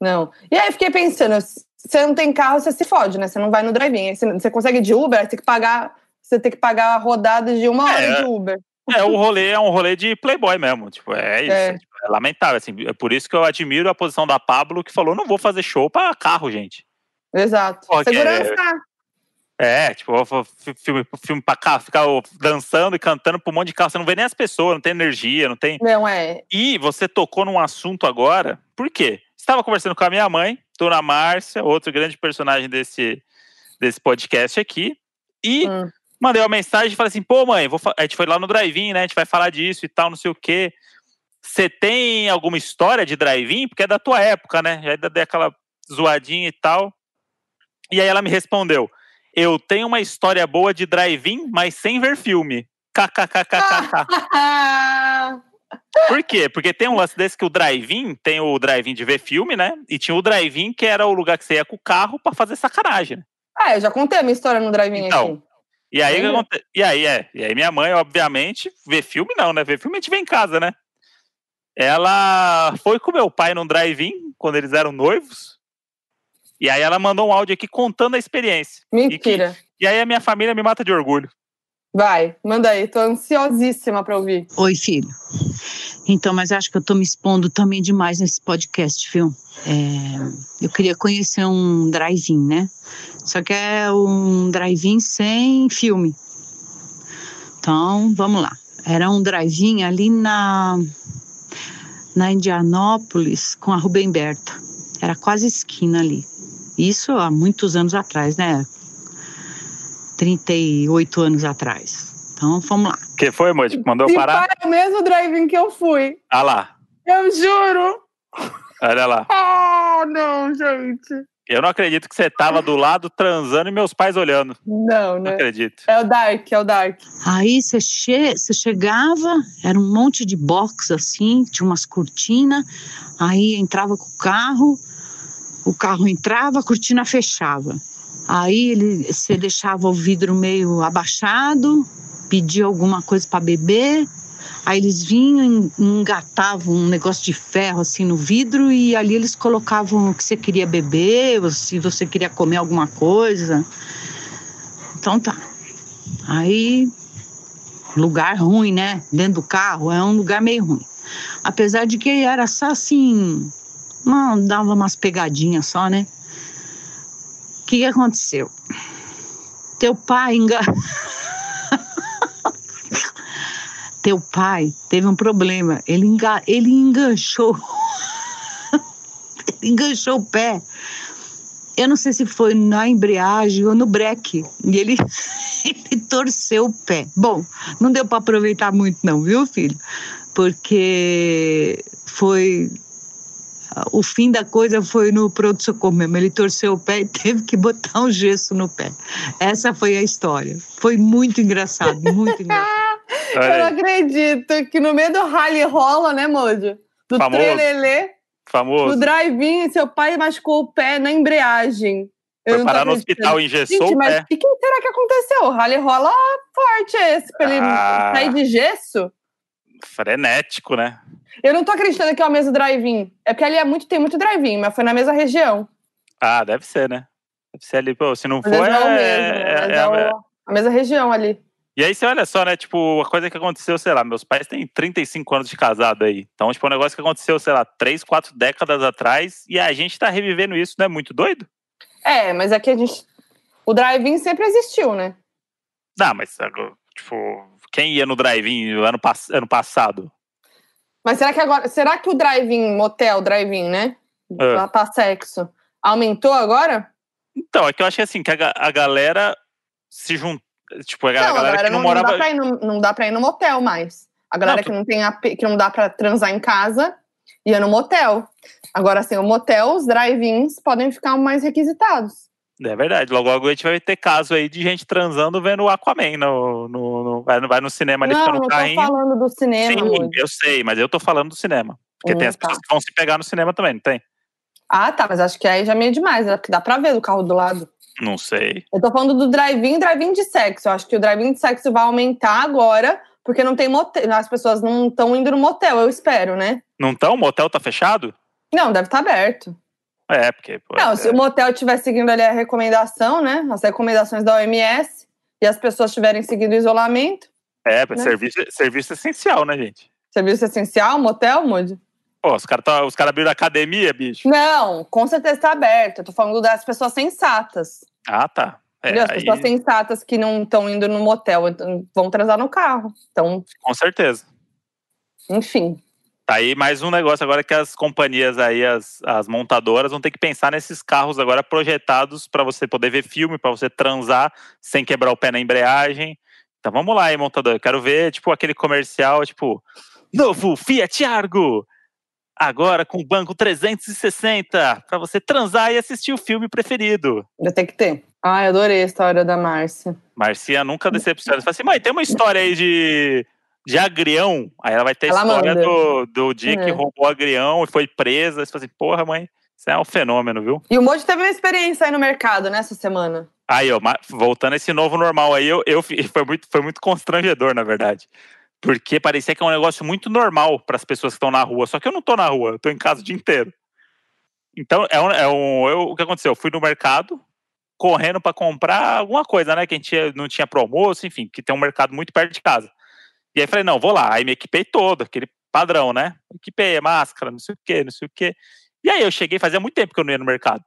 Não. E aí fiquei pensando, você não tem carro, você se fode, né? Você não vai no drive-in. Você consegue de Uber, você tem que pagar, você tem que pagar rodadas de uma hora é, de Uber. É, o rolê é um rolê de playboy mesmo. Tipo, é isso. É. Tipo, é lamentável. Assim, é por isso que eu admiro a posição da Pablo, que falou: não vou fazer show para carro, gente. Exato. Porque Segurança. É, tipo, filme, filme pra cá, ficar dançando e cantando pra um monte de carro, você não vê nem as pessoas, não tem energia, não tem. Não é. E você tocou num assunto agora, por quê? Estava conversando com a minha mãe, Dona Márcia, outro grande personagem desse, desse podcast aqui, e hum. mandei uma mensagem e falei assim: pô, mãe, a gente foi lá no drive-in, né? A gente vai falar disso e tal, não sei o quê. Você tem alguma história de drive-in? Porque é da tua época, né? Já dei aquela zoadinha e tal. E aí ela me respondeu eu tenho uma história boa de drive-in, mas sem ver filme. KKKKK. Por quê? Porque tem um lance desse que o drive-in, tem o drive-in de ver filme, né? E tinha o drive-in que era o lugar que você ia com o carro para fazer sacanagem. Ah, eu já contei a minha história no drive-in então, aqui. E aí, e aí, é. E aí minha mãe, obviamente, vê filme não, né? Ver filme a gente vê em casa, né? Ela foi com meu pai num drive-in, quando eles eram noivos. E aí ela mandou um áudio aqui contando a experiência. Mentira. E, que, e aí a minha família me mata de orgulho. Vai, manda aí, tô ansiosíssima para ouvir. Oi, filho. Então, mas acho que eu tô me expondo também demais nesse podcast, viu? É, eu queria conhecer um drive-in, né? Só que é um drive-in sem filme. Então, vamos lá. Era um drive-in ali na, na Indianópolis com a Rubem Berta. Era quase esquina ali. Isso há muitos anos atrás, né? 38 anos atrás. Então, vamos lá. que foi, moço? Mandou Se parar? É o mesmo drive-in que eu fui. Ah lá. Eu juro. Olha lá. Oh, não, gente. Eu não acredito que você estava do lado transando e meus pais olhando. Não, né? Não acredito. É o Dark, é o Dark. Aí você, che você chegava, era um monte de box assim, tinha umas cortinas, aí entrava com o carro, o carro entrava, a cortina fechava. Aí ele, você deixava o vidro meio abaixado, pedia alguma coisa para beber. Aí eles vinham, engatavam um negócio de ferro assim no vidro e ali eles colocavam o que você queria beber, se você queria comer alguma coisa. Então tá. Aí, lugar ruim, né? Dentro do carro, é um lugar meio ruim. Apesar de que era só assim, não, dava umas pegadinhas só, né? O que, que aconteceu? Teu pai enga... Teu pai teve um problema. Ele, enga... ele enganchou. ele enganchou o pé. Eu não sei se foi na embreagem ou no breque. E ele, ele torceu o pé. Bom, não deu para aproveitar muito, não, viu, filho? Porque foi o fim da coisa foi no pronto-socorro mesmo. Ele torceu o pé e teve que botar um gesso no pé. Essa foi a história. Foi muito engraçado, muito engraçado. Eu não acredito que no meio do rally rola, né, Mojo? Do Famoso. trelelê. Famoso. No drive-in, seu pai machucou o pé na embreagem. Eu Foi parar no hospital, engessou Gente, o mas o que, que será que aconteceu? O rally rola forte esse, pra ele Ah. sair de gesso? Frenético, né? Eu não tô acreditando que é o mesmo drive-in. É porque ali é muito, tem muito drive-in, mas foi na mesma região. Ah, deve ser, né? Deve ser ali, pô, se não Mas for, é, o é, mesmo, é- é- é o- a mesma região ali. E aí você olha só, né? Tipo, a coisa que aconteceu, sei lá, meus pais têm 35 anos de casado aí. Então, tipo, um negócio que aconteceu, sei lá, 3, 4 décadas atrás, e a gente tá revivendo isso, não é muito doido? É, mas é que a gente. O drive-in sempre existiu, né? Não, mas, tipo, quem ia no drive-in ano, pass- ano passado? Mas será que agora. Será que o drive-in, motel, drive-in, né? É. Lá pra sexo, aumentou agora? Então, é que eu acho que assim, que a, a galera se junta. Tipo, a, não, galera, agora que não, não, morava. dá pra ir no, não dá pra ir no motel mais. A galera Não, que não tem AP, que não dá pra transar em casa ia no motel. Agora, assim, o motel, os drive-ins podem ficar mais requisitados. É verdade. Logo, logo a gente vai ter caso aí de gente transando vendo o Aquaman no, no, no- vai, no- vai no cinema ali, não, fica não no tô carrinho. falando do cinema, Sim, amor. eu sei, mas eu tô falando do cinema. Porque tem Hum, as tá. pessoas que vão se pegar no cinema também, não tem? Ah, tá, mas acho que aí já é meio demais, né? Porque dá pra ver do carro do lado. Não sei. Eu tô falando do drive-in, drive-in de sexo. Eu acho que o drive-in de sexo vai aumentar agora, porque não tem motel. As pessoas não estão indo no motel, eu espero, né? Não tão? O motel tá fechado? Não, deve estar aberto. É, porque. Pô, Não, é, se o motel estiver seguindo ali a recomendação, né? As recomendações da OMS, e as pessoas tiverem seguido o isolamento, é, né? serviço, serviço essencial, né, gente? serviço essencial, motel, Moody? Pô, os caras tá, os cara abriram academia, bicho. Não, com certeza está aberto. Eu tô falando das pessoas sensatas. Ah, tá. É? As aí, pessoas sensatas que não estão indo no motel, então vão transar no carro. Então, com certeza. enfim. Tá aí mais um negócio agora que as companhias aí, as, as montadoras, vão ter que pensar nesses carros agora projetados para você poder ver filme, para você transar sem quebrar o pé na embreagem. Então vamos lá, aí, montador. Eu quero ver, tipo, aquele comercial, tipo, novo Fiat Argo! Agora com banco 360, para você transar e assistir o filme preferido. Vai ter que ter. Ai, adorei a história da Márcia. Marcia nunca decepciona. Você fala assim, mãe, tem uma história aí de, de agrião. Aí ela vai ter a Ela história manda. do, do dia que É. roubou agrião e foi presa. Você fala assim, porra, mãe, isso é um fenômeno, viu? E o Moji teve uma experiência aí no mercado nessa semana. Aí, ó, voltando a esse novo normal aí, eu, eu foi, muito, foi muito constrangedor, na verdade. Porque parecia que é um negócio muito normal para as pessoas que estão na rua. Só que eu não tô na rua, eu tô em casa o dia inteiro. Então, é um, é um, eu- o que aconteceu? Eu fui no mercado, correndo para comprar alguma coisa, né? Que a gente não tinha pro almoço, enfim, que tem um mercado muito perto de casa. E aí falei, não, vou lá. Aí me equipei todo, aquele padrão, né? Equipei máscara, não sei o quê, não sei o quê. E aí eu cheguei, fazia muito tempo que eu não ia no mercado.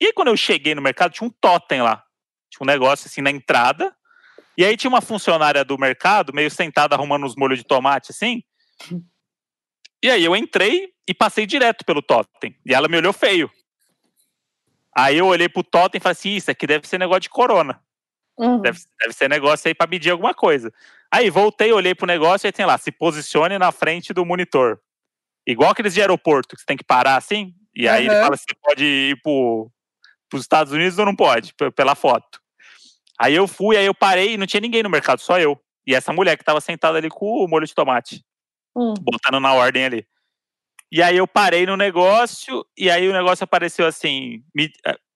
E aí quando eu cheguei no mercado, tinha um totem lá. Tinha um negócio assim na entrada. E aí tinha uma funcionária do mercado, meio sentada arrumando uns molhos de tomate, assim. E aí eu entrei e passei direto pelo totem. E ela me olhou feio. Aí eu olhei pro totem e falei assim, isso aqui deve ser negócio de corona. Uhum. Deve, deve ser negócio aí pra medir alguma coisa. Aí voltei, olhei pro negócio e tem lá, se posicione na frente do monitor. Igual aqueles de aeroporto, que você tem que parar assim. E aí ele Aham. fala se você pode ir pro, pros Estados Unidos ou não pode, pe- pela foto. Aí eu fui, aí eu parei e não tinha ninguém no mercado, só eu. E essa mulher que tava sentada ali com o molho de tomate, Hum. botando na ordem ali. E aí eu parei no negócio, e aí o negócio apareceu assim: me,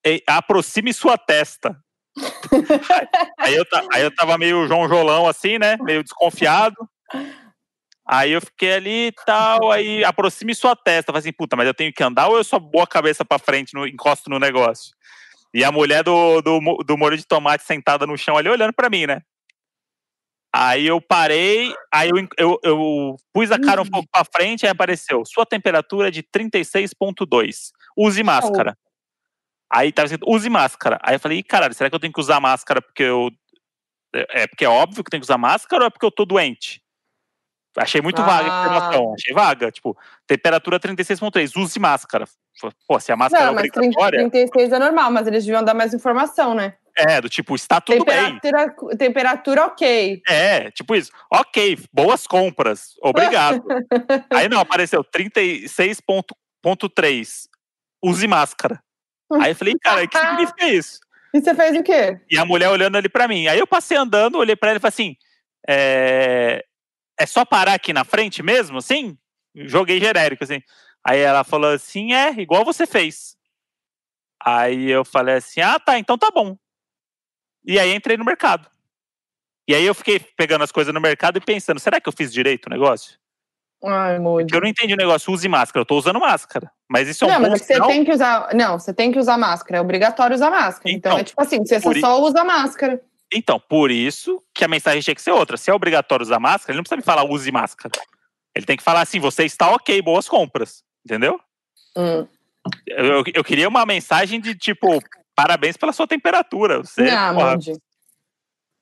eh, aproxime sua testa. Aí eu, aí eu tava meio João Jolão assim, né? Meio desconfiado. Aí eu fiquei ali e tal, aí aproxime sua testa. Falei assim, puta, mas eu tenho que andar ou eu só boa a cabeça pra frente, no, encosto no negócio? E a mulher do, do, do molho de tomate sentada no chão ali olhando pra mim, né? Aí eu parei, aí eu, eu, eu pus a cara um pouco pra frente, aí apareceu, sua temperatura é de 36.2, use máscara. Aí tava escrito, use máscara. Aí eu falei, "Ih, caralho, será que eu tenho que usar máscara porque eu. É é porque é óbvio que tem que usar máscara ou é porque eu tô doente? Achei muito vaga a Ah. informação. Achei vaga. Tipo, temperatura 36,3, use máscara. Pô, se a máscara Não, é mas 30, obrigatória, 36 é normal, mas eles deviam dar mais informação, né? é, do tipo, está tudo bem. temperatura, temperatura ok. É, tipo isso. Ok, boas compras. Obrigado. Aí não, apareceu 36,3. Use máscara. Aí eu falei, cara, o que significa isso? E você fez o quê? E a mulher olhando ali pra mim. Aí eu passei andando, olhei pra ela e falei assim: é, é só parar aqui na frente mesmo, assim? Joguei genérico, assim. Aí ela falou assim: é, igual você fez. Aí eu falei assim: ah, tá, então tá bom. E aí entrei no mercado. E aí eu fiquei pegando as coisas no mercado e pensando: será que eu fiz direito o negócio? Ai, Moody. Porque eu não entendi o negócio, use máscara. Eu tô usando máscara. Mas isso é um Não, mas é que você tem que usar. Não, você tem que usar máscara. É obrigatório usar máscara. Então, Então, é tipo assim, você i- só usa máscara. Então, por isso que a mensagem tinha que ser outra. Se é obrigatório usar máscara, ele não precisa me falar use máscara. Ele tem que falar assim: você está ok, boas compras. Entendeu? Hum. Eu, eu- eu queria uma mensagem de tipo, parabéns pela sua temperatura. Você, não, porra.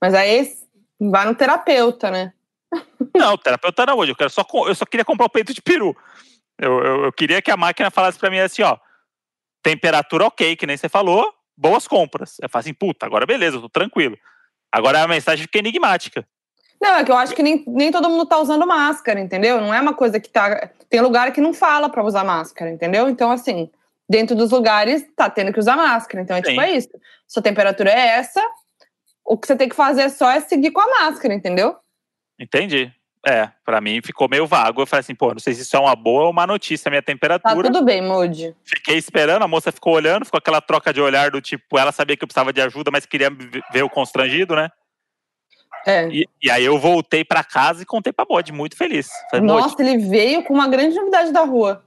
Mas aí vai no terapeuta, né? Não, terapeuta não hoje. Eu, quero só, eu só queria comprar o peito de peru. Eu, eu, eu queria que a máquina falasse pra mim assim, ó. Temperatura ok, que nem você falou, boas compras. Eu falo assim, puta, agora beleza, eu tô tranquilo. Agora a mensagem fica enigmática. Não, é que eu acho que nem, nem todo mundo tá usando máscara, entendeu? Não é uma coisa que tá. Tem lugar que não fala pra usar máscara, entendeu? Então, assim, dentro dos lugares tá tendo que usar máscara. Então, é tipo, Sim. é isso. Sua temperatura é essa, o que você tem que fazer só é seguir com a máscara, entendeu? Entendi. É, pra mim ficou meio vago. Eu falei assim, pô, não sei se isso é uma boa ou uma notícia, a minha Tá temperatura. tudo bem, Moody. Fiquei esperando, a moça ficou olhando, ficou aquela troca de olhar do tipo, ela sabia que eu precisava de ajuda, mas queria ver o constrangido, né? É. E, e aí eu voltei pra casa e contei pra Modi, muito feliz. Falei, Nossa, ele veio com uma grande novidade da rua.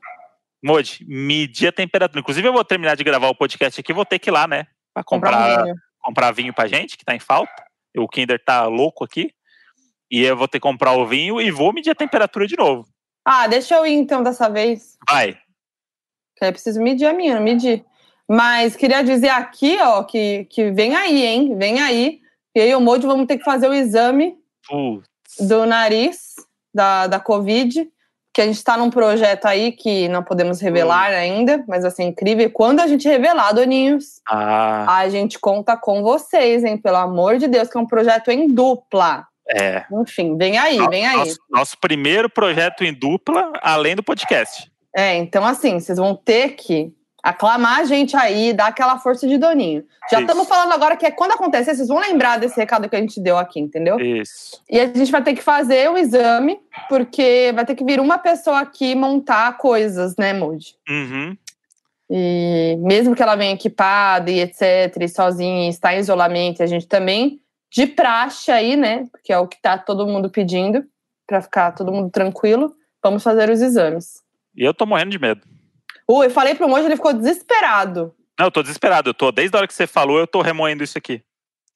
Modi, medi a temperatura. Inclusive, eu vou terminar de gravar o podcast aqui, vou ter que ir lá, né? Pra comprar, um vinho. comprar vinho pra gente, que tá em falta. O Kinder tá louco aqui. E eu vou ter que comprar o vinho e vou medir a temperatura de novo. Ah, deixa eu ir então dessa vez. Vai. Que eu preciso medir a minha, não medir. Mas queria dizer aqui, ó, que, que vem aí, hein? Vem aí. E aí, o Moody, vamos ter que fazer o exame Putz. do nariz da, da Covid. Que a gente está num projeto aí que não podemos revelar ainda, mas vai ser incrível. E quando a gente revelar, Doninhos, Ah, a gente conta com vocês, hein? Pelo amor de Deus, que é um projeto em dupla. É. Enfim, vem aí, vem aí. Nosso, nosso primeiro projeto em dupla, além do podcast. É, então assim, vocês vão ter que aclamar a gente aí, dar aquela força de doninho. Já estamos falando agora que é quando acontecer, vocês vão lembrar desse recado que a gente deu aqui, entendeu? Isso. E a gente vai ter que fazer o exame, porque vai ter que vir uma pessoa aqui montar coisas, né, Moody? Uhum. E mesmo que ela venha equipada e etc, e sozinha, está em isolamento, a gente também, de praxe aí, né, porque é o que tá todo mundo pedindo, para ficar todo mundo tranquilo, vamos fazer os exames. E eu tô morrendo de medo. Uh, eu falei pro Moji, ele ficou desesperado. Não, eu tô desesperado. Eu tô, desde a hora que você falou, eu tô remoendo isso aqui.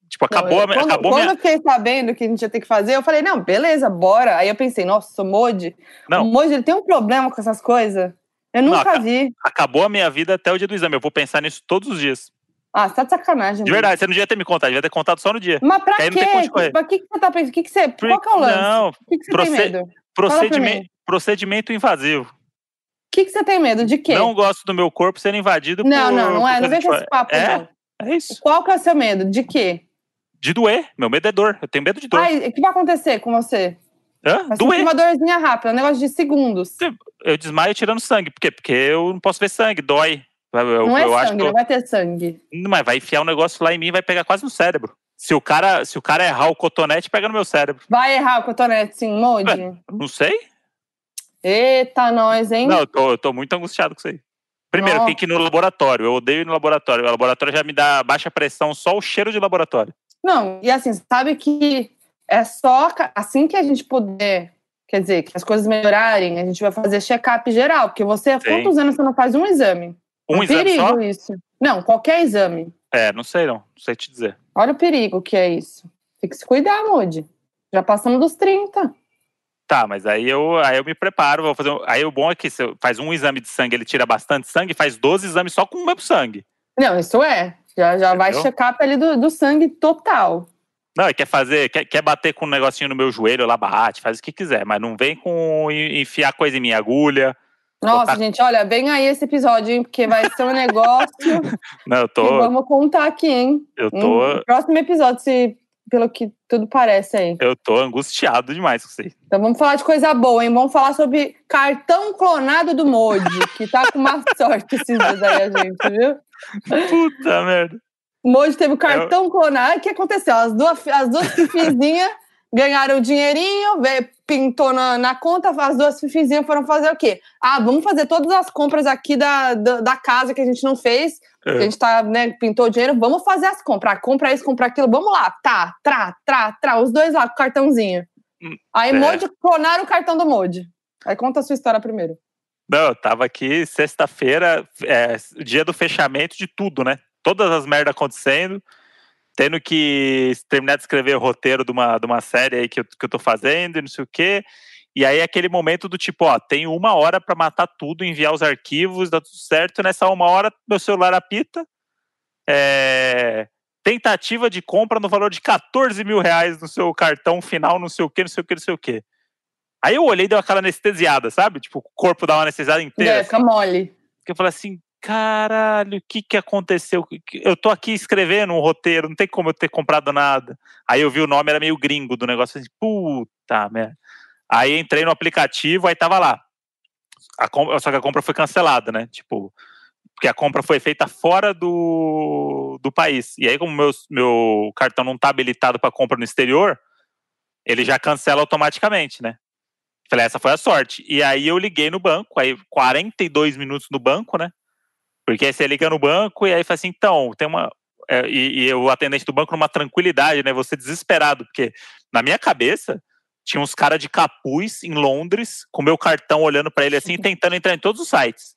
Tipo, acabou, a, quando, acabou quando minha. eu fiquei sabendo que a gente ia ter que fazer, eu falei, não, beleza, bora. Aí eu pensei, nossa, o Moji, Não. o Moji, ele tem um problema com essas coisas. Eu Não, nunca ca- vi. Acabou a minha vida até o dia do exame. Eu vou pensar nisso todos os dias. Ah, você tá de sacanagem. De mano. verdade, você não devia ter me contado, devia ter contado só no dia. Mas pra quê? Pra que, que você tá pensando? Que que você, qual que é o lance? Não, O que, que você proce- tem medo? O procedimento, invasivo. que, que você tem medo? De quê? Não gosto do meu corpo sendo invadido não, por. não, não é. Não vem com esse papo, É? não. É isso. Qual que é o seu medo? De quê? De doer. Meu medo é dor. Eu tenho medo de dor. Ai, o que vai acontecer com você? Hã? Vai Doer. uma dorzinha rápida, um negócio de segundos. Eu desmaio tirando sangue. Por quê? Porque eu não posso ver sangue, dói. Eu, não é sangue, que eu- não vai ter sangue. Mas vai enfiar um negócio lá em mim e vai pegar quase no cérebro. Se o cara, se o cara errar o cotonete, pega no meu cérebro. Vai errar o cotonete, sim, Modi? Não sei. Eita, nós, hein? Não, eu tô, eu tô muito angustiado com isso aí. Primeiro, Nossa. tem que ir no laboratório. Eu odeio ir no laboratório. O laboratório já me dá baixa pressão, só o cheiro de laboratório. Não, e assim, sabe que é só assim que a gente puder, quer dizer, que as coisas melhorarem, a gente vai fazer check-up geral, porque você, há quantos anos você não faz um exame? Um é exame perigo só? isso. Não, qualquer exame. É, não sei não. Não sei te dizer. Olha o perigo que é isso. Tem que se cuidar, Moody. Já passamos dos 30. Tá, mas aí eu, aí eu me preparo, vou fazer. Aí o bom é que você faz um exame de sangue, ele tira bastante sangue, faz 12 exames só com o meu sangue. Não, isso é. Já, já vai Entendeu? check-up ali do, do sangue total. Não, quer fazer, quer, quer bater com um negocinho no meu joelho, lá bate, faz o que quiser, mas não vem com en- enfiar coisa em minha agulha. Nossa, Botar- gente, olha, vem aí esse episódio, hein? Porque vai ser um negócio Não, eu que tô. vamos contar aqui, hein? Eu tô. próximo episódio, se, pelo que tudo parece aí. Eu tô angustiado demais com aí. Então vamos falar de coisa boa, hein? Vamos falar sobre cartão clonado do Modi, que tá com uma sorte esses dias aí, a gente, viu? Puta merda. O Modi teve o cartão clonado. O que aconteceu? As duas, as duas fifizinhas ganharam o dinheirinho, veio, pintou na, na conta, as duas fifizinhas foram fazer o quê? Ah, vamos fazer todas as compras aqui da, da, da casa que a gente não fez, é. a gente tá, né, pintou o dinheiro, vamos fazer as compras, ah, compra isso, compra aquilo, vamos lá, tá, trá, trá, trá, os dois lá com o cartãozinho. Hum, Aí é. Modi clonaram o cartão do Modi. Aí conta a sua história primeiro. Não, eu tava aqui sexta-feira, é, dia do fechamento de tudo, né? Todas as merdas acontecendo tendo que terminar de escrever o roteiro de uma, de uma série aí que eu, que eu tô fazendo e não sei o quê. E aí aquele momento do tipo, ó, tenho uma hora para matar tudo, enviar os arquivos, dá tudo certo. Nessa uma hora, meu celular apita. É, tentativa de compra no valor de 14 mil reais no seu cartão final, não sei o que, não sei o que, não sei o que. Aí eu olhei e deu aquela anestesiada, sabe? Tipo, o corpo dá uma anestesiada inteira. É, fica assim. mole. Porque eu falei assim, caralho, o que que aconteceu? Eu tô aqui escrevendo um roteiro, não tem como eu ter comprado nada. Aí eu vi o nome, era meio gringo do negócio, assim, puta merda. Aí entrei no aplicativo, aí tava lá. Compra, só que a compra foi cancelada, né? Tipo, porque a compra foi feita fora do, do país. E aí, como meu, meu cartão não tá habilitado para compra no exterior, ele já cancela automaticamente, né? Falei, essa foi a sorte. E aí eu liguei no banco, aí 42 minutos no banco, né? Porque aí você liga no banco e aí fala assim, então, tem uma. É, e, e, o atendente do banco numa tranquilidade, né? Você desesperado, porque na minha cabeça tinha uns caras de capuz em Londres, com meu cartão olhando para ele assim, tentando entrar em todos os sites.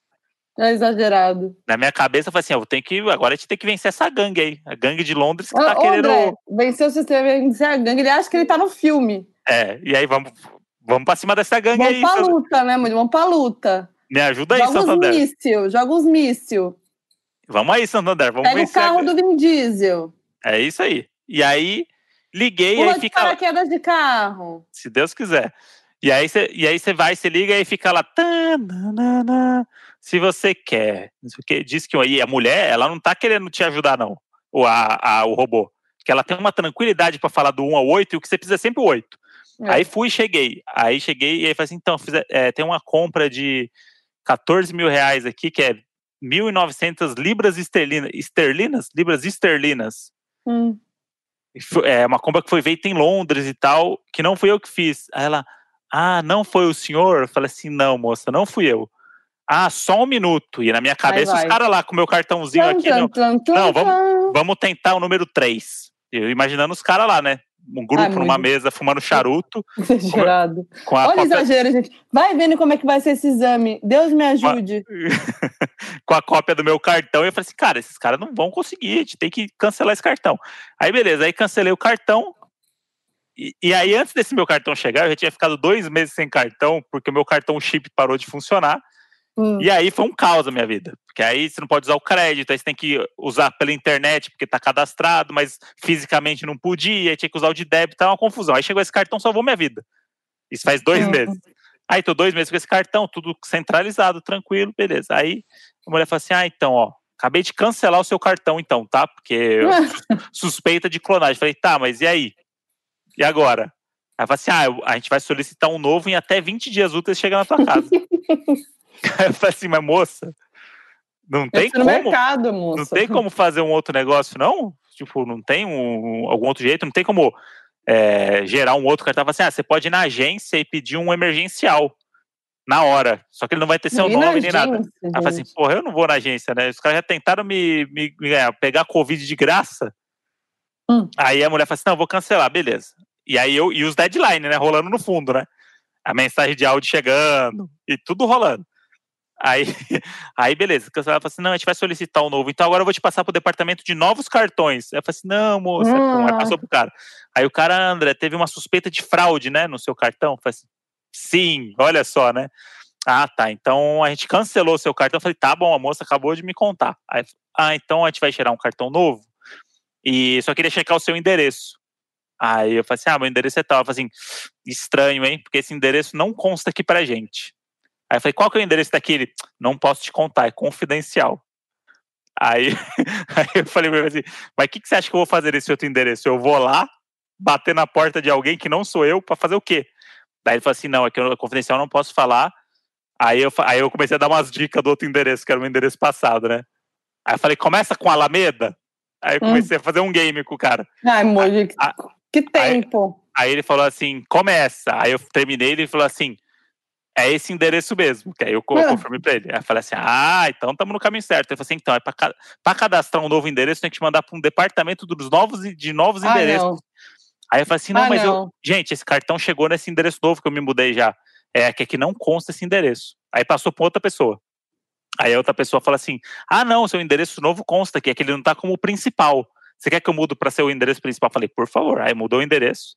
É exagerado. Na minha cabeça, eu falei assim: eu tenho que. Agora a gente tem que vencer essa gangue aí. A gangue de Londres que ah, tá querendo. André, vencer o sistema, vencer a gangue. Ele acha que ele tá no filme. É, e aí vamos, vamos pra cima dessa gangue vamos aí. Vamos pra luta, né, mano? Vamos pra luta. Me ajuda aí, joga Santander. Joga os míssil, joga os míssil. Vamos aí, Santander, vamos Pega o carro do Vin Diesel. É isso aí. E aí, liguei Pula aí fica... paraquedas de carro. Se Deus quiser. E aí você vai, você liga e fica lá. Se você quer. Diz que aí a mulher, ela não tá querendo te ajudar, não. O, a, a, o robô. Que ela tem uma tranquilidade para falar do 1 ao 8 e o que você precisa é sempre o 8. É. Aí fui e cheguei. Aí cheguei e aí falei assim: então, fiz, é, tem uma compra de 14 mil reais aqui, que é 1.900 libras esterlinas, esterlinas? Libras esterlinas. Hum. É uma compra que foi feita em Londres e tal, que não fui eu que fiz. Aí ela, ah, não foi o senhor? Eu falei assim, não, moça, não fui eu. Ah, só um minuto. E na minha cabeça, os caras lá com o meu cartãozinho tum, aqui. Tum, não, tum, não vamos, vamos tentar o número 3. Eu imaginando os caras lá, né? Um grupo Ai, numa mesa fumando charuto. Exagerado. Com a, com a Olha o exagero, gente. Vai vendo como é que vai ser esse exame. Deus me ajude. com a cópia do meu cartão. E eu falei assim, cara, esses caras não vão conseguir, a gente tem que cancelar esse cartão. Aí, beleza, aí cancelei o cartão. E, e aí, antes desse meu cartão chegar, eu já tinha ficado dois meses sem cartão, porque o meu cartão chip parou de funcionar. Hum. E aí foi um caos a minha vida. Porque aí você não pode usar o crédito, aí você tem que usar pela internet porque tá cadastrado, mas fisicamente não podia, aí tinha que usar o de débito, tá uma confusão. Aí chegou esse cartão, salvou minha vida. Isso faz dois hum. meses. Aí tô dois meses com esse cartão, tudo centralizado, tranquilo, beleza. Aí a mulher fala assim: ah, então, ó, acabei de cancelar o seu cartão, então, tá? Porque suspeita de clonagem. Falei, tá, mas e aí? E agora? Aí fala assim: ah, a gente vai solicitar um novo em até 20 dias úteis chega na tua casa. eu falei assim, mas moça, não tem como. Mercado, moça. Não tem como fazer um outro negócio, não? Tipo, não tem um, algum outro jeito, não tem como é, gerar um outro cartão. Assim, ah, você pode ir na agência e pedir um emergencial na hora. Só que ele não vai ter seu nome nem nada. Aí assim, porra, eu não vou na agência, né? Os caras já tentaram me, me, me ganhar, pegar Covid de graça. Hum. Aí a mulher falou assim: não, vou cancelar, beleza. E aí eu, e os deadline, né? Rolando no fundo, né? A mensagem de áudio chegando e tudo rolando. Aí, aí beleza, ela falou assim: não, a gente vai solicitar um novo, então agora eu vou te passar para o departamento de novos cartões. Eu falei assim: não, moça, hum. aí passou pro cara. Aí o cara, André, teve uma suspeita de fraude, né, no seu cartão? Eu falei assim: sim, olha só, né? Ah, tá. Então a gente cancelou o seu cartão. Eu falei, tá bom, a moça acabou de me contar. Aí, ah, então a gente vai tirar um cartão novo. E só queria checar o seu endereço. Aí eu falei assim: ah, meu endereço é tal. Eu falei assim: estranho, hein? Porque esse endereço não consta aqui pra gente. Aí eu falei, qual que é o endereço daquele? Não posso te contar, é confidencial. Aí, aí eu falei pra ele assim, mas o que, que você acha que eu vou fazer nesse outro endereço? Eu vou lá, bater na porta de alguém que não sou eu, para fazer o quê? Daí ele falou assim, não, é que é confidencial não posso falar. Aí eu, aí eu comecei a dar umas dicas do outro endereço, que era o endereço passado, né? Aí eu falei, começa com Alameda? Aí eu comecei hum. a fazer um game com o cara. Ai, Moji, que, que tempo. Aí ele falou assim, começa. Aí eu terminei, ele falou assim, é esse endereço mesmo. Que aí eu Ah. confirmei pra ele. Aí eu falei assim, ah, então estamos no caminho certo. Ele falou assim, então, é pra, ca- pra cadastrar um novo endereço, tem que te mandar pra um departamento dos novos, de novos Ah, endereços. não. Aí eu falei assim, não, Ah, mas eu. não. Gente, esse cartão chegou nesse endereço novo que eu me mudei já. É que aqui não consta esse endereço. Aí passou pra outra pessoa. Aí a outra pessoa fala assim: ah, não, seu endereço novo consta aqui, é que ele não tá como principal. Você quer que eu mudo para ser o endereço principal? Eu falei, por favor. Aí mudou o endereço.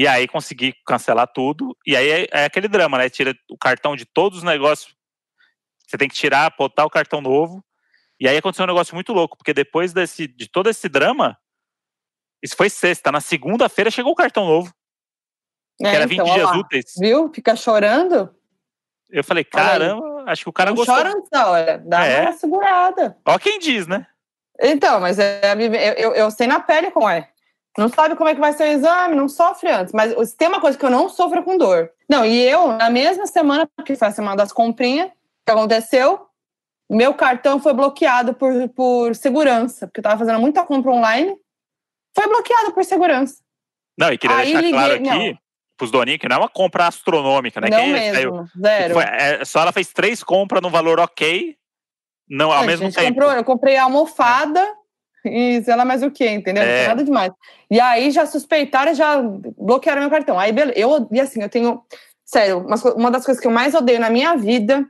E aí consegui cancelar tudo. E aí é, é aquele drama, né? Tira o cartão de todos os negócios. Você tem que tirar, botar o cartão novo. E aí aconteceu um negócio muito louco, porque depois desse, de todo esse drama, isso foi sexta. Na segunda-feira chegou o cartão novo, que É, era 20 então, dias lá. úteis. Viu? Fica chorando. Eu falei, caramba, acho que o cara não gostou. chora antes da hora. Dá É. uma segurada. Ó quem diz, né? Então, mas é, eu, eu, eu sei na pele como é. Não sabe como é que vai ser o exame, não sofre antes. Mas se tem uma coisa que eu não sofro é com dor. Não, e eu, na mesma semana, que foi a semana das comprinhas, o que aconteceu? Meu cartão foi bloqueado por, por segurança, porque eu tava fazendo muita compra online. Foi bloqueado por segurança. Não, e queria Aí deixar claro liguei- aqui não. pros doninhos que não é uma compra astronômica, né? não Quem mesmo, zero. Foi- é, só ela fez três compras no valor ok, não ao mesmo gente tempo. comprou- eu comprei a almofada e sei lá mais o que, entendeu? É. nada demais. E aí já suspeitaram, já bloquearam meu cartão. Aí, beleza. Eu, e assim, eu tenho. Sério, uma das coisas que eu mais odeio na minha vida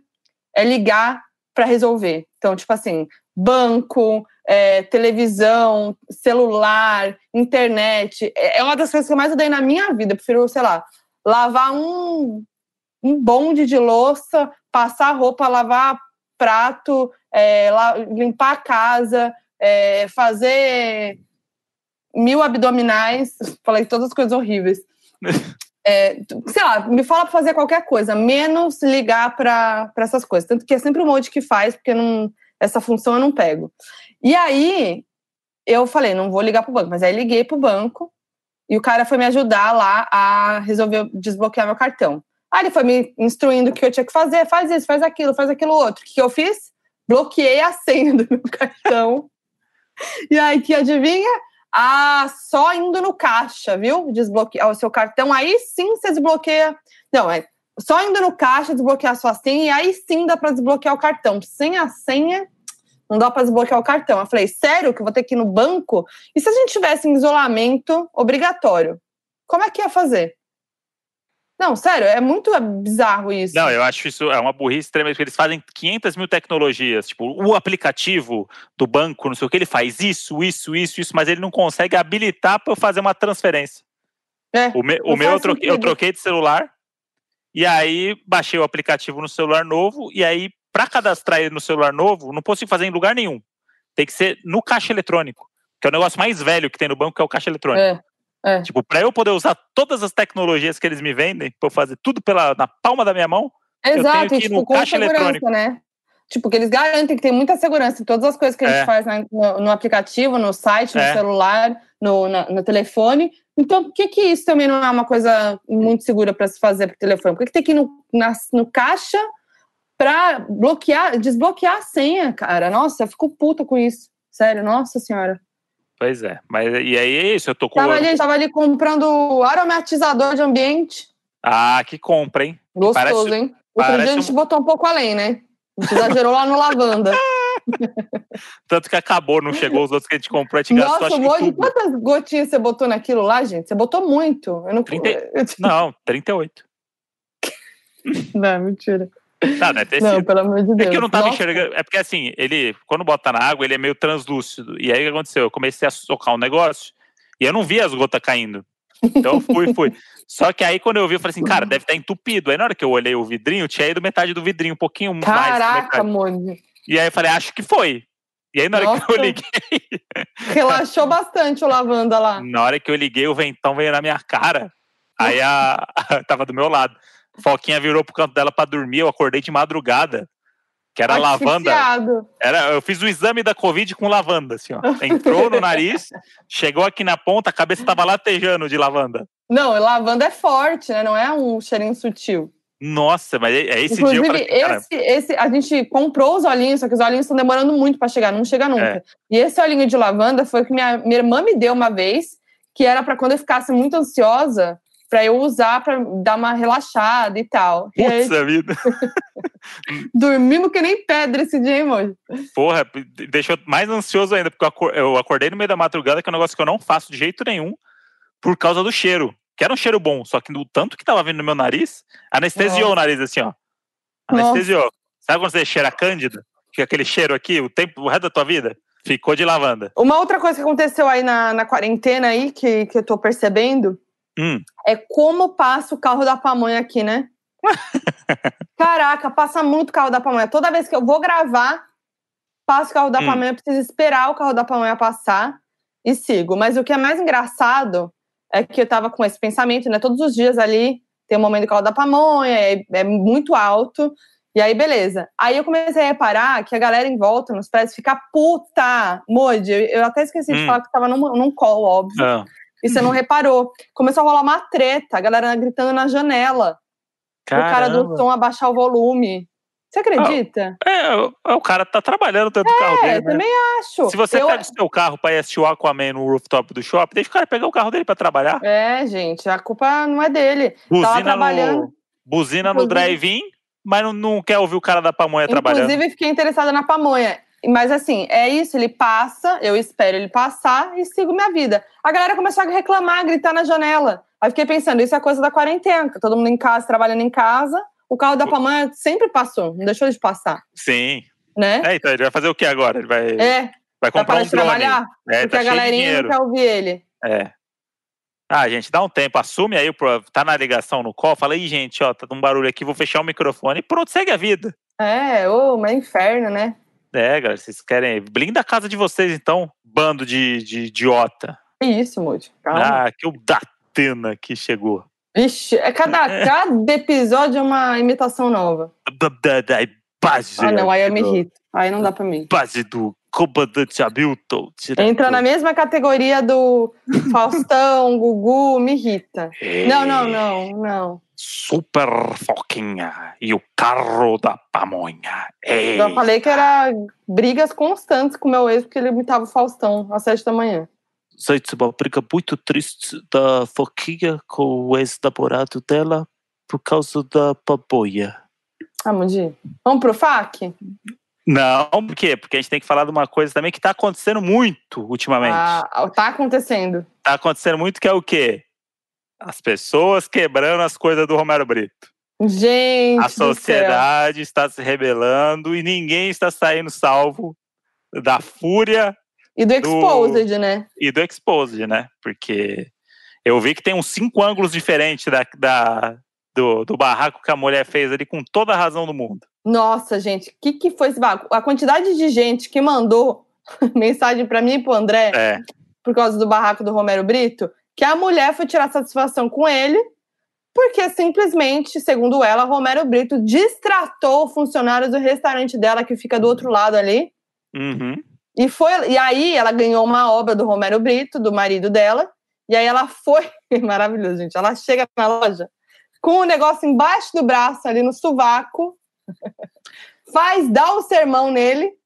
é ligar para resolver. Então, tipo assim, banco, é, televisão, celular, internet. É é uma das coisas que eu mais odeio na minha vida. Eu prefiro, sei lá, lavar um, um bonde de louça, passar roupa, lavar prato, é, la- limpar a casa, é, fazer mil abdominais, falei todas as coisas horríveis. É, sei lá, me fala para fazer qualquer coisa, menos ligar para essas coisas. Tanto que é sempre o Monte que faz, porque não, essa função eu não pego. E aí eu falei, não vou ligar pro banco, mas aí liguei pro banco e o cara foi me ajudar lá a resolver desbloquear meu cartão. Aí ele foi me instruindo o que eu tinha que fazer, faz isso, faz aquilo, faz aquilo outro. O que eu fiz? Bloqueei a senha do meu cartão. E aí, que adivinha? Ah, só indo no caixa, viu? Desbloquear o seu cartão, aí sim você desbloqueia. Não, é só indo no caixa, desbloquear a sua senha, e aí sim dá para desbloquear o cartão. Sem a senha, não dá para desbloquear o cartão. Eu falei, sério que eu vou ter que ir no banco? E se a gente tivesse em isolamento obrigatório? Como é que ia fazer? Não, sério, é muito bizarro isso. Não, eu acho isso é uma burrice tremenda, porque eles fazem 500 mil tecnologias. Tipo, o aplicativo do banco, não sei o que, ele faz isso, isso, isso, isso, mas ele não consegue habilitar para eu fazer uma transferência. É, o me- o meu eu troquei, eu troquei de celular, e aí baixei o aplicativo no celular novo, e aí, para cadastrar ele no celular novo, não consigo fazer em lugar nenhum. Tem que ser no caixa eletrônico, que é o negócio mais velho que tem no banco, que é o caixa eletrônico. É, é. Tipo, para eu poder usar todas as tecnologias que eles me vendem, para eu fazer tudo pela, na palma da minha mão, tenho Exato, que e ir tipo, com segurança, né? Tipo, que eles garantem que tem muita segurança em todas as coisas que a gente É. faz na- no, no aplicativo, no site, no É. celular, no, na- no telefone. Então, por que, que isso também não é uma coisa muito segura para se fazer por telefone? Por que, que tem que ir no, na- no caixa para bloquear, desbloquear a senha, cara? Nossa, eu fico puta com isso. Sério, nossa senhora. Pois é, mas e aí é isso, eu tô com. Tava ali, tava ali comprando aromatizador de ambiente. Ah, que compra, hein? Gostoso, Parece- hein? Outro dia a gente um- botou um pouco além, né? A gente exagerou lá no lavanda. Tanto que acabou, não chegou os outros que a gente comprou, a gente gastou Nossa, monte de tudo. quantas gotinhas você botou naquilo lá, gente? Você botou muito. Eu não. Trinta- eu- Não, 38. Não, mentira. Tá, deve ter Não, sido. pelo amor de Deus. É que eu não tava Nossa. enxergando. É porque assim, ele, quando bota na água, ele é meio translúcido. E aí o que aconteceu? Eu comecei a socar um negócio e eu não vi as gotas caindo. Então eu fui, fui. Só que aí quando eu vi, eu falei assim, cara, deve estar entupido. Aí na hora que eu olhei o vidrinho, tinha ido metade do vidrinho, um pouquinho mais. que Caraca. Mônica. E aí eu falei, acho que foi. E aí na hora que eu Nossa. liguei, Relaxou bastante o lavanda lá. na hora que eu liguei, o ventão veio na minha cara. Aí a, tava do meu lado. Foquinha virou pro canto dela pra dormir, eu acordei de madrugada. Que era lavanda. Asfixiado. Era, eu fiz o exame da Covid com lavanda, assim, ó. Entrou no nariz, chegou aqui na ponta, a cabeça tava latejando de lavanda. Não, lavanda é forte, né? Não é um cheirinho sutil. Nossa, mas é é esse Inclusive, dia assim, cara, esse, esse, a gente comprou os olhinhos, só que os olhinhos estão demorando muito para chegar, não chega nunca. É. E esse olhinho de lavanda foi o que minha, minha irmã me deu uma vez, que era para quando eu ficasse muito ansiosa, para eu usar para dar uma relaxada e tal. E aí, Puta vida. dormimos que nem pedra esse dia, hein, moço? Porra, deixou mais ansioso ainda, porque eu acor- eu acordei no meio da madrugada, que é um negócio que eu não faço de jeito nenhum, por causa do cheiro. Que era um cheiro bom, só que no tanto que tava vindo no meu nariz, anestesiou o nariz assim, ó. Anestesiou. Sabe quando você cheira cândida? Fica aquele cheiro aqui, o tempo, o resto da tua vida? Ficou de lavanda. Uma outra coisa que aconteceu aí na, na quarentena aí, que, que eu tô percebendo, Hum, é como passa o carro da pamonha aqui, né? Caraca, passa muito o carro da pamonha. Toda vez que eu vou gravar, passa o carro da Hum. pamonha, eu preciso esperar o carro da pamonha passar e sigo. Mas o que é mais engraçado é que eu tava com esse pensamento, né? Todos os dias ali tem um momento do carro da pamonha, é, é muito alto. E aí, beleza. Aí eu comecei a reparar que a galera em volta nos prédios fica puta. Modi, eu, eu até esqueci de Hum. falar que tava num, num call, óbvio. ah, E você não reparou. Começou a rolar uma treta, a galera gritando na janela. O cara do caramba. som abaixar o volume. Você acredita? É, o- o cara tá trabalhando dentro do carro é, dele, eu né? também acho. Se você Eu- pega o seu carro pra ir assistir o Aquaman no rooftop do shopping, deixa o cara pegar o carro dele pra trabalhar. É, gente, a culpa não é dele. Buzina Tava trabalhando. no, buzina no Inclusive- drive-in, mas não, não quer ouvir o cara da pamonha trabalhando. Inclusive, fiquei interessada na pamonha. Mas assim, é isso, ele passa, eu espero ele passar e sigo minha vida. A galera começou a reclamar, gritar na janela. Aí fiquei pensando, isso é coisa da quarentena, que todo mundo em casa, trabalhando em casa. O carro da pamonha sempre passou, não deixou de passar, Sim. né? É, então ele vai fazer o que agora? Ele vai, É, vai vai comprar parar um drone. trabalhar, É, porque tá a galerinha não quer ouvir ele. É. Ah, gente, dá um tempo, assume aí, tá na ligação no call, fala aí, gente, ó, tá um barulho aqui, vou fechar o microfone e pronto, segue a vida. É, ô, mas é inferno, né? É, galera, vocês querem. Blinda a casa de vocês, então, bando de, de idiota. Que isso, Moody. Calma. Ah, que o Datena que chegou. Vixe, é cada, cada episódio é uma imitação nova. Base. Ah, não, aí eu me irrito. Aí não dá pra mim. Base do comandante Hamilton. Entra na mesma categoria do Faustão, Gugu, me irrita. Não, não, não, não. Super Foquinha e o carro da pamonha. Ei. Já falei que era brigas constantes com o meu ex, porque ele imitava o Faustão às sete da manhã. Gente, uma briga muito triste da Foquinha com o ex-namorado dela por causa da pamonha. Ah, Moody. Vamos pro FAC? Não, por quê? Porque a gente tem que falar de uma coisa também que tá acontecendo muito ultimamente. Ah, tá acontecendo. Tá acontecendo muito que é o quê? As pessoas quebrando as coisas do Romero Brito. Gente. A do sociedade está se rebelando e ninguém está saindo salvo da fúria E do Exposed, né? e do Exposed, né? Porque eu vi que tem uns cinco ângulos diferentes da, da- do, do barraco que a mulher fez ali com toda a razão do mundo. Nossa, gente, o que, que foi esse barco? A quantidade de gente que mandou mensagem pra mim e pro André É, por causa do barraco do Romero Brito, que a mulher foi tirar satisfação com ele, porque simplesmente, segundo ela, Romero Brito distratou funcionários do restaurante dela, que fica do outro lado ali. uhum. E, foi, e aí ela ganhou uma obra do Romero Brito, do marido dela, e aí ela foi. Maravilhoso, gente. Ela chega na loja com o negócio embaixo do braço, ali no sovaco, faz, dá o sermão nele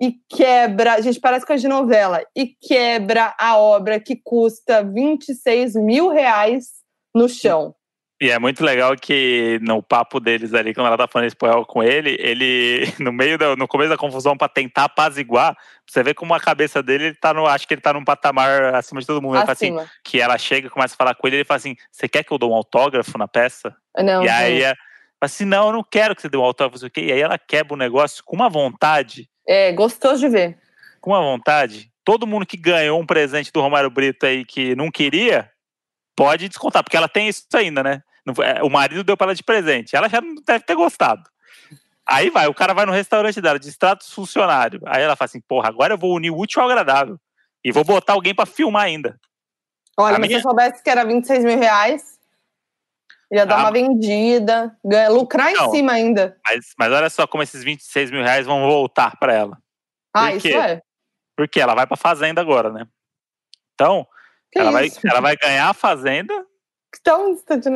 e quebra. Gente, parece coisa de novela. E quebra a obra que custa 26 mil reais no chão. E é muito legal que no papo deles ali, quando ela tá falando espanhol com ele, ele, no meio da, no começo da confusão, pra tentar apaziguar, você vê como a cabeça dele, ele tá no, acho que ele tá num patamar acima de todo mundo. Assim, que ela chega e começa a falar com ele, ele fala assim: Você quer que eu dê um autógrafo na peça? Não, e aí fala assim: Não, eu não quero que você dê um autógrafo, não sei o quê. E aí ela quebra o negócio com uma vontade, é gostoso de ver. com uma vontade. Todo mundo que ganhou um presente do Romário Brito aí que não queria, pode descontar, porque ela tem isso ainda, né? É, O marido deu pra ela de presente. Ela já não deve ter gostado. Aí vai, o cara vai no restaurante dela, distrata os funcionários. Aí ela fala assim: Porra, agora eu vou unir o útil ao agradável. E vou botar alguém pra filmar ainda. Olha, A mas minha- se eu soubesse que era 26 mil reais, ia dar Ah, uma vendida, ganha- lucrar em Não. cima ainda. Mas, mas olha só como esses 26 mil reais vão voltar pra ela. Ah, Por isso quê? é. Porque ela vai pra fazenda agora, né? Então, Que ela vai, ela vai ganhar a fazenda Então, você tá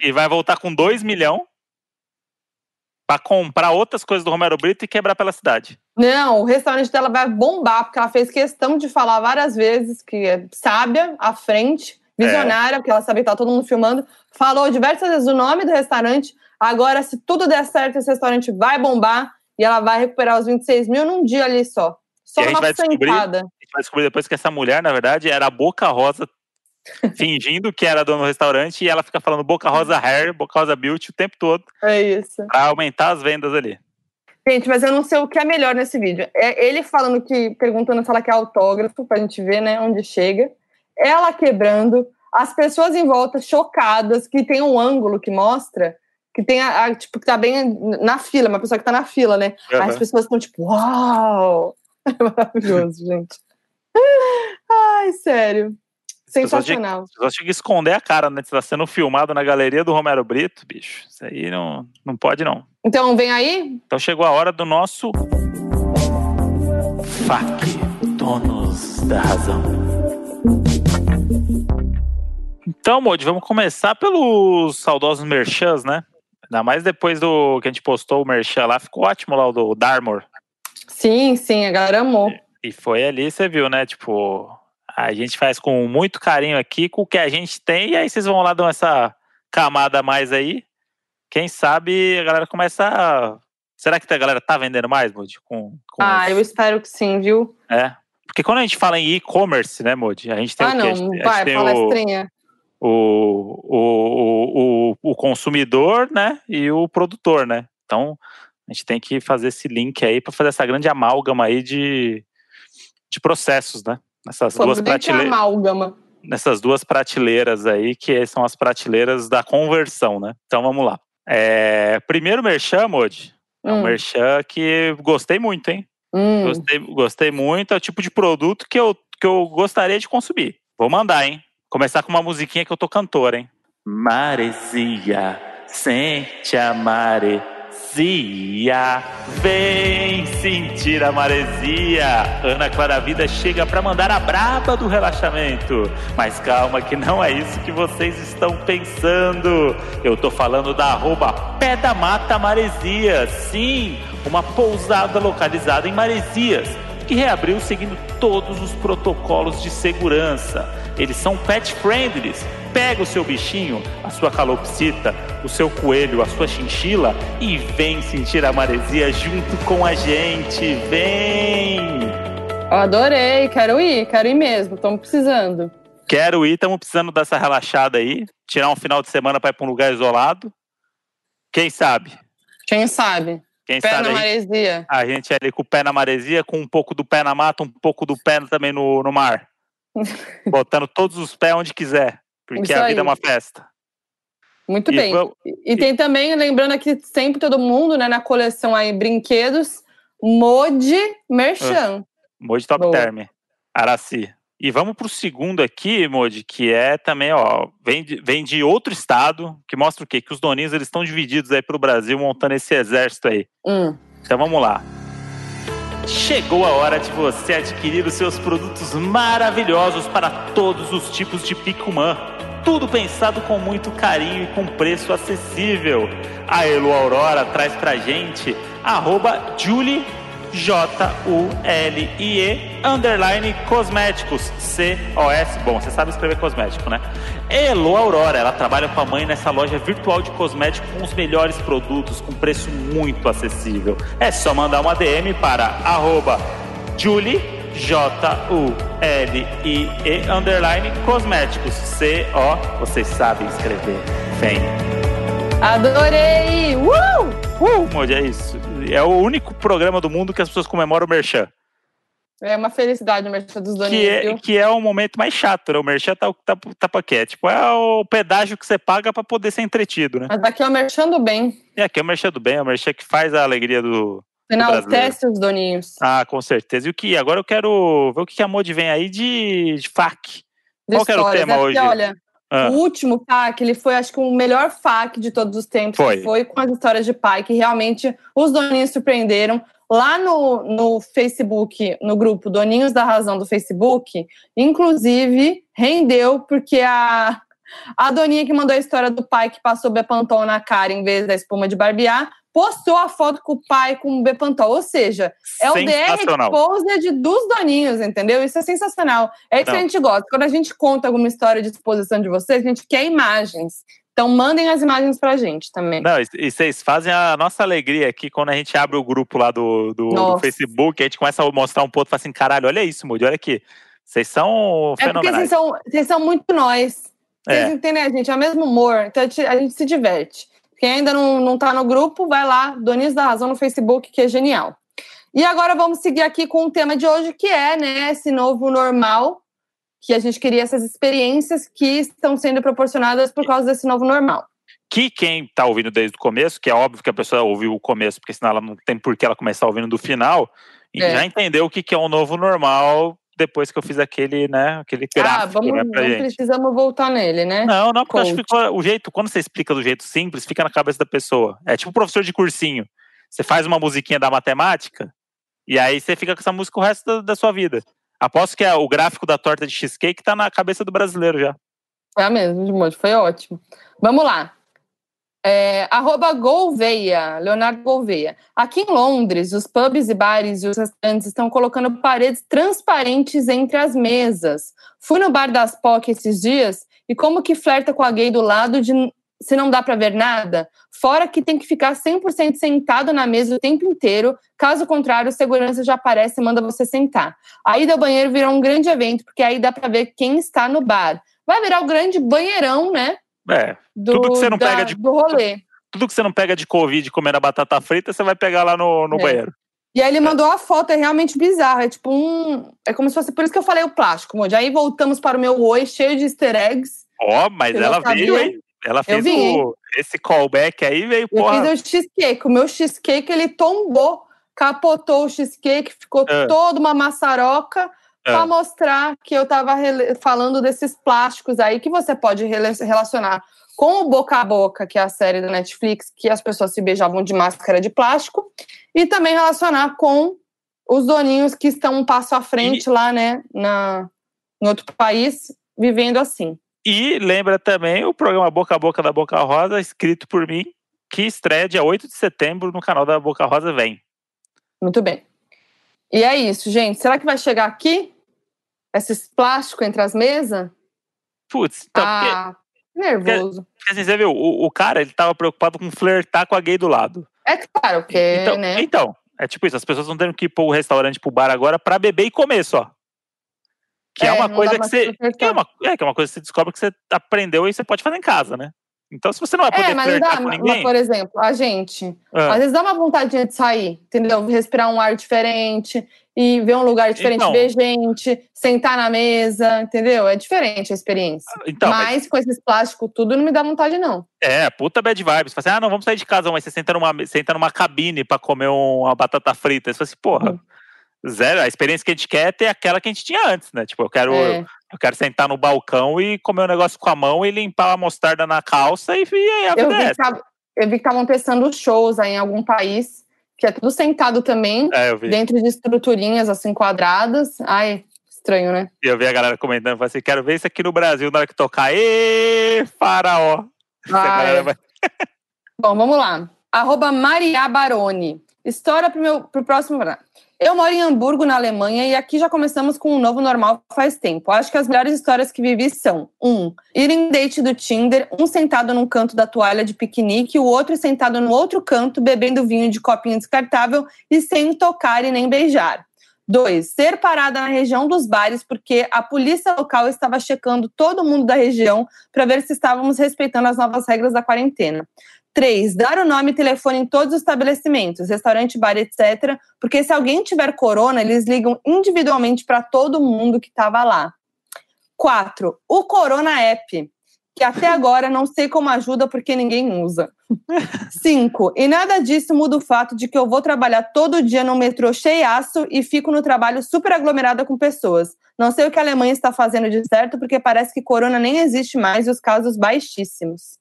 e vai voltar com 2 milhões. pra comprar outras coisas do Romero Brito e quebrar pela cidade. Não, o restaurante dela vai bombar, porque ela fez questão de falar várias vezes que é sábia, à frente, visionária, porque ela sabia que tá todo mundo filmando. Falou diversas vezes o nome do restaurante. Agora, se tudo der certo, esse restaurante vai bombar e ela vai recuperar os 26 mil num dia ali só. Só uma sentada. A gente vai descobrir depois que essa mulher, na verdade, era a Boca Rosa fingindo que era dona do restaurante e ela fica falando Boca Rosa Hair, Boca Rosa Beauty o tempo todo É isso. pra aumentar as vendas ali. Gente, mas eu não sei o que é melhor nesse vídeo. É ele falando que, perguntando se ela quer autógrafo, pra gente ver, né, onde chega. Ela quebrando, as pessoas em volta chocadas, que tem um ângulo que mostra que tem a, a- tipo, que tá bem na fila, uma pessoa que tá na fila, né? Aí as pessoas estão tipo, uau! É maravilhoso, gente. Ai, sério. Sensacional. As pessoas tinham que esconder a cara, né? Você tá sendo filmado na galeria do Romero Brito, bicho. Isso aí não, não pode, não. Então, vem aí? Então chegou a hora do nosso FAQ, donos da razão. Então, Modi, vamos começar pelos saudosos merchans, né? Ainda mais depois do que a gente postou o merchan lá, ficou ótimo lá o do Darmor. Sim, sim, a galera amou. E foi ali, você viu, né? Tipo, a gente faz com muito carinho aqui, com o que a gente tem, e aí vocês vão lá dar essa camada a mais aí. Quem sabe a galera começa a... Será que a galera tá vendendo mais, Modi? Com, com Ah, os- eu espero que sim, viu? É. Porque quando a gente fala em e-commerce, né, Modi? A gente tem ah, o quê? Não, vai, palestrinha. O, o, o, o consumidor, né? E o produtor, né? Então, a gente tem que fazer esse link aí para fazer essa grande amálgama aí de, de processos, né? Nessas Pô, duas é prateleiras amálgama. nessas duas prateleiras aí, que são as prateleiras da conversão, né? Então vamos lá. É, primeiro merchan, Modi. É um Hum, merchan que gostei muito, hein? hum. Gostei, gostei muito. É o tipo de produto que eu, que eu gostaria de consumir. Vou mandar, hein? Começar com uma musiquinha que eu tô cantor, hein? Maresia, sente a maresia, vem sentir a maresia. Ana Clara Vida chega pra mandar a braba do relaxamento. Mas calma que não é isso que vocês estão pensando. Eu tô falando da arroba Pé da Mata Maresias. Sim, uma pousada localizada em Maresias que reabriu seguindo todos os protocolos de segurança. Eles são pet friendly. Pega o seu bichinho, a sua calopsita, o seu coelho, a sua chinchila e vem sentir a maresia junto com a gente. Vem! Eu adorei, quero ir, quero ir mesmo, estamos precisando. Quero ir, estamos precisando dessa relaxada aí, tirar um final de semana para ir para um lugar isolado. Quem sabe? Quem sabe? Quem Pé sabe na maresia. a gente ali com o pé na maresia, com um pouco do pé na mata, um pouco do pé também no, no mar. Botando todos os pés onde quiser. Porque Isso a vida aí. é uma festa. Muito E bem. vamos- E, tem também, lembrando aqui sempre todo mundo, né, na coleção aí, brinquedos, Mode Merchan. Moji Top Boa. Term, Araci. E vamos pro segundo aqui, Moji, que é também, ó, vem de, vem de outro estado, que mostra o quê? Que os doninhos, eles estão divididos aí pro Brasil, montando esse exército aí. Hum. Então vamos lá. Chegou a hora de você adquirir os seus produtos maravilhosos para todos os tipos de Picumã. Tudo pensado com muito carinho e com preço acessível. A Elo Aurora traz pra gente arroba Julie J-U-L-I-E underline cosméticos C-O-S. Bom, você sabe escrever cosmético, né? Elo Aurora, ela trabalha com a mãe nessa loja virtual de cosmético com os melhores produtos, com preço muito acessível. É só mandar uma DM para arroba Julie J-U-L-I-E underline cosméticos C-O. Vocês sabem escrever. Vem. Adorei! Uh! Uh, é isso. É o único programa do mundo que as pessoas comemoram o Merchan. É uma felicidade o Merchan dos doninhos, Que é, que é o momento mais chato, né? O Merchan tá, tá, tá pra quê? Tipo, é o pedágio que você paga pra poder ser entretido, né? Mas aqui é o Merchan do bem. E aqui é o Merchan do bem, é o Merchan que faz a alegria do. Enaltece os doninhos. Ah, com certeza. E o que? Agora eu quero ver o que a Modi vem aí de, de FAQ. de Qual que era o tema É porque, hoje? Olha, Ah, o último FAQ, ele foi, acho que, o melhor FAQ de todos os tempos. Foi. Foi com as histórias de pai, que realmente os doninhos surpreenderam. Lá no, no Facebook, no grupo Doninhos da Razão do Facebook, inclusive, rendeu, porque a, a doninha que mandou a história do pai que passou Bepantol na cara em vez da espuma de barbear, postou a foto com o pai com o Bepantol. Ou seja, é o DR Exposed dos doninhos, entendeu? Isso é sensacional. É isso Não. que a gente gosta. Quando a gente conta alguma história de exposição de vocês, a gente quer imagens. Então mandem as imagens pra gente também. Não, e vocês fazem a nossa alegria aqui quando a gente abre o grupo lá do, do, do Facebook, a gente começa a mostrar um ponto e fala assim, caralho, olha isso, Moody, olha aqui. Vocês são fenomenais. É porque vocês são, vocês são muito nós. Vocês é. entendem, a gente? É o mesmo humor, então a gente se diverte. Quem ainda não, não tá no grupo, vai lá, Donis da Razão no Facebook, que é genial. E agora vamos seguir aqui com o tema de hoje, que é né, esse novo normal que a gente queria essas experiências que estão sendo proporcionadas por causa desse novo normal. Que quem está ouvindo desde o começo, que é óbvio que a pessoa ouviu o começo, porque senão ela não tem por que ela começar ouvindo do final, é. já entendeu o que, que é um novo normal depois que eu fiz aquele, né, aquele ah, gráfico, ah, vamos, né, pra não gente. precisamos voltar nele, né? Não, não, porque acho que o jeito, quando você explica do jeito simples, fica na cabeça da pessoa. É tipo professor de cursinho. Você faz uma musiquinha da matemática e aí você fica com essa música o resto da, da sua vida. Aposto que é o gráfico da torta de cheesecake tá na cabeça do brasileiro já. É mesmo, de monte. Foi ótimo. Vamos lá. É, arroba Gouveia, Leonardo Gouveia. Aqui em Londres, os pubs e bares e os restaurantes estão colocando paredes transparentes entre as mesas. Fui no bar das POC esses dias e como que flerta com a gay do lado de se não dá para ver nada? Fora que tem que ficar 100% sentado na mesa o tempo inteiro, caso contrário, o segurança já aparece e manda você sentar. A ida ao banheiro virou um grande evento, porque aí dá para ver quem está no bar. Vai virar o grande banheirão, né? É, do, tudo que você não da, pega de do rolê. Tudo que você não pega de Covid comendo a batata frita, você vai pegar lá no, no é. banheiro. E aí ele mandou a foto, é realmente bizarro. É tipo um. É como se fosse. Por isso que eu falei o plástico, Moody. Aí voltamos para o meu oi, cheio de easter eggs. Ó, oh, mas ela veio, hein? Ela fez o, esse callback aí, veio, porra. Eu fiz o cheesecake. O meu cheesecake, ele tombou, capotou o cheesecake, ficou é. toda uma maçaroca é. para mostrar que eu estava falando desses plásticos aí que você pode relacionar com o Boca a Boca, que é a série da Netflix, que as pessoas se beijavam de máscara de plástico, e também relacionar com os doninhos que estão um passo à frente e... lá, né, na, em outro país, vivendo assim. E lembra também o programa Boca a Boca da Boca Rosa, escrito por mim, que estreia dia 8 de setembro no canal da Boca Rosa Vem. Muito bem. E é isso, gente. Será que vai chegar aqui? Esses plásticos entre as mesas? Putz, então, ah, porque, nervoso. Porque, assim, você viu, o, o, cara, ele tava preocupado com flertar com a gay do lado. É claro, porque, então, né? Então, é tipo isso, as pessoas não tendo que ir pro restaurante, pro bar agora pra beber e comer só. Que é, é uma coisa que você. Que é, uma, é, que é uma coisa que você descobre que você aprendeu e você pode fazer em casa, né? Então, se você não vai poder é, mas dá, com ninguém... Mas, por exemplo, a gente, ah. às vezes dá uma vontade de sair, entendeu? Respirar um ar diferente e ver um lugar diferente, então, ver gente, sentar na mesa, entendeu? É diferente a experiência. Ah, então, mas, mas, com esses plásticos tudo não me dá vontade, não. É, puta bad vibes. Você fala assim, ah, não, vamos sair de casa, mas você senta numa, senta numa cabine pra comer uma batata frita. Você fala assim, porra... Uhum zero. A experiência que a gente quer é ter aquela que a gente tinha antes, né? Tipo, eu quero, é. Eu quero sentar no balcão e comer um negócio com a mão e limpar a mostarda na calça e, e aí a eu vi, que, eu vi que estavam testando shows aí em algum país, que é tudo sentado também, é, dentro de estruturinhas assim quadradas. Ai, estranho, né? E eu vi a galera comentando, falei assim, quero ver isso aqui no Brasil na hora que tocar. Ê, faraó! Vai... Bom, vamos lá. Arroba Maria Baroni. História pro, meu, pro próximo. Eu moro em Hamburgo, na Alemanha, e aqui já começamos com um novo normal faz tempo. Acho que as melhores histórias que vivi são: um, ir em date do Tinder, um sentado num canto da toalha de piquenique, o outro sentado no outro canto, bebendo vinho de copinho descartável e sem tocar e nem beijar. Dois, ser parada na região dos bares porque a polícia local estava checando todo mundo da região para ver se estávamos respeitando as novas regras da quarentena. Três, dar o nome e telefone em todos os estabelecimentos, restaurante, bar, etc. Porque se alguém tiver corona, eles ligam individualmente para todo mundo que estava lá. Quatro, o Corona App, que até agora não sei como ajuda porque ninguém usa. Cinco, e nada disso muda o fato de que eu vou trabalhar todo dia no metrô cheiaço e fico no trabalho super aglomerada com pessoas. Não sei o que a Alemanha está fazendo de certo, porque parece que corona nem existe mais e os casos baixíssimos.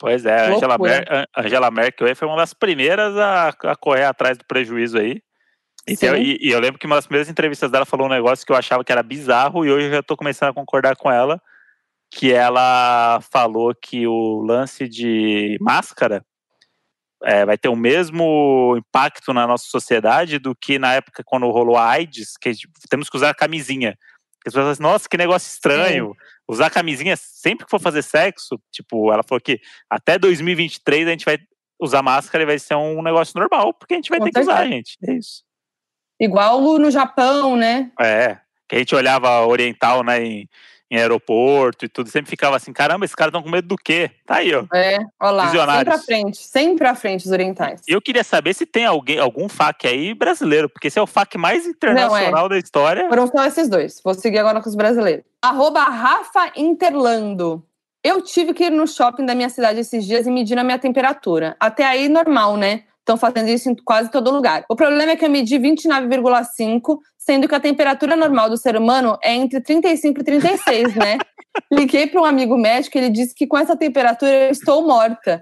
Pois é, a Angela, Mer Angela Merkel foi uma das primeiras a, a correr atrás do prejuízo aí. Então, e, e, eu lembro que uma das primeiras entrevistas dela falou um negócio que eu achava que era bizarro e hoje eu já estou começando a concordar com ela, que ela falou que o lance de máscara é, vai ter o mesmo impacto na nossa sociedade do que na época quando rolou a AIDS, que temos que usar camisinha. As pessoas falam assim, nossa, que negócio estranho. É. Usar camisinha sempre que for fazer sexo, tipo, ela falou que até 2023 a gente vai usar máscara e vai ser um negócio normal, porque a gente vai Com ter que usar, gente. É isso. Igual no Japão, né? É, que a gente olhava oriental, né, em, em aeroporto e tudo, sempre ficava assim, caramba, esses caras estão com medo do quê? Tá aí, ó. É, olha lá, sempre à frente, sempre à frente os orientais. E eu queria saber se tem alguém, algum FAQ aí brasileiro, porque esse é o FAQ mais internacional é. da história. Foram só esses dois, vou seguir agora com os brasileiros. Arroba Rafa Interlando. Eu tive que ir no shopping da minha cidade esses dias e medir a minha temperatura. Até aí, normal, né? Estão fazendo isso em quase todo lugar. O problema é que eu medi 29,5, sendo que a temperatura normal do ser humano é entre 35 e 36, né? Liguei para um amigo médico e ele disse que com essa temperatura eu estou morta.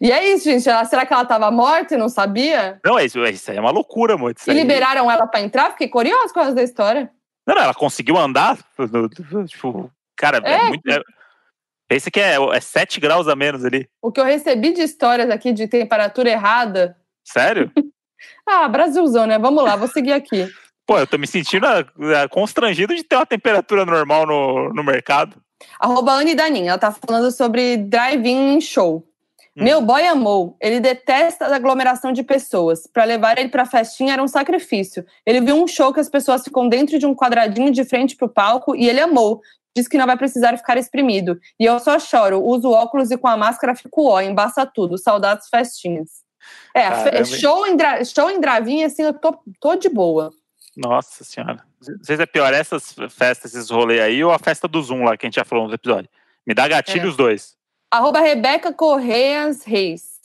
E é isso, gente. Será que ela estava morta e não sabia? Não, é isso, é isso é uma loucura, muito. E liberaram ela para entrar? Fiquei curiosa com da história. Não, não, ela conseguiu andar. Tipo, cara, é, é muito. É, Pensa que é, é 7 graus a menos ali. O que eu recebi de histórias aqui de temperatura errada. Sério? ah, Brasilzão, né? Vamos lá, vou seguir aqui. Pô, eu tô me sentindo ah, ah, constrangido de ter uma temperatura normal no, no mercado. Arroba Anne Danin, ela tá falando sobre drive-in show. Hum. Meu boy amou. Ele detesta a aglomeração de pessoas. Para levar ele pra festinha era um sacrifício. Ele viu um show que as pessoas ficam dentro de um quadradinho de frente pro palco e ele amou diz que não vai precisar ficar exprimido. E eu só choro, uso óculos e com a máscara fico ó, embaça tudo. Saudades festinhas. É, show em, dra show em dravinha, assim, eu tô, tô de boa. Nossa senhora. Sei se é pior essas festas, esses rolês aí, ou a festa do Zoom lá que a gente já falou no episódio. Me dá gatilho é. os dois. Arroba Rebeca Correias Reis.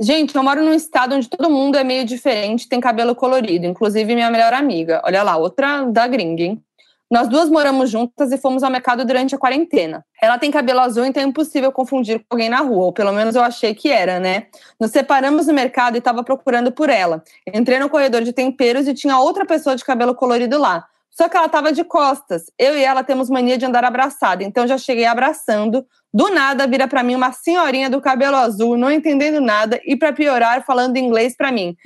Gente, eu moro num estado onde todo mundo é meio diferente, tem cabelo colorido, inclusive minha melhor amiga. Olha lá, outra da gringa, hein? Nós duas moramos juntas e fomos ao mercado durante a quarentena. Ela tem cabelo azul, então é impossível confundir com alguém na rua, ou pelo menos eu achei que era, né? Nos separamos no mercado e estava procurando por ela. Entrei no corredor de temperos e tinha outra pessoa de cabelo colorido lá. Só que ela estava de costas. Eu e ela temos mania de andar abraçada, então já cheguei abraçando. Do nada vira para mim uma senhorinha do cabelo azul, não entendendo nada e para piorar falando inglês para mim.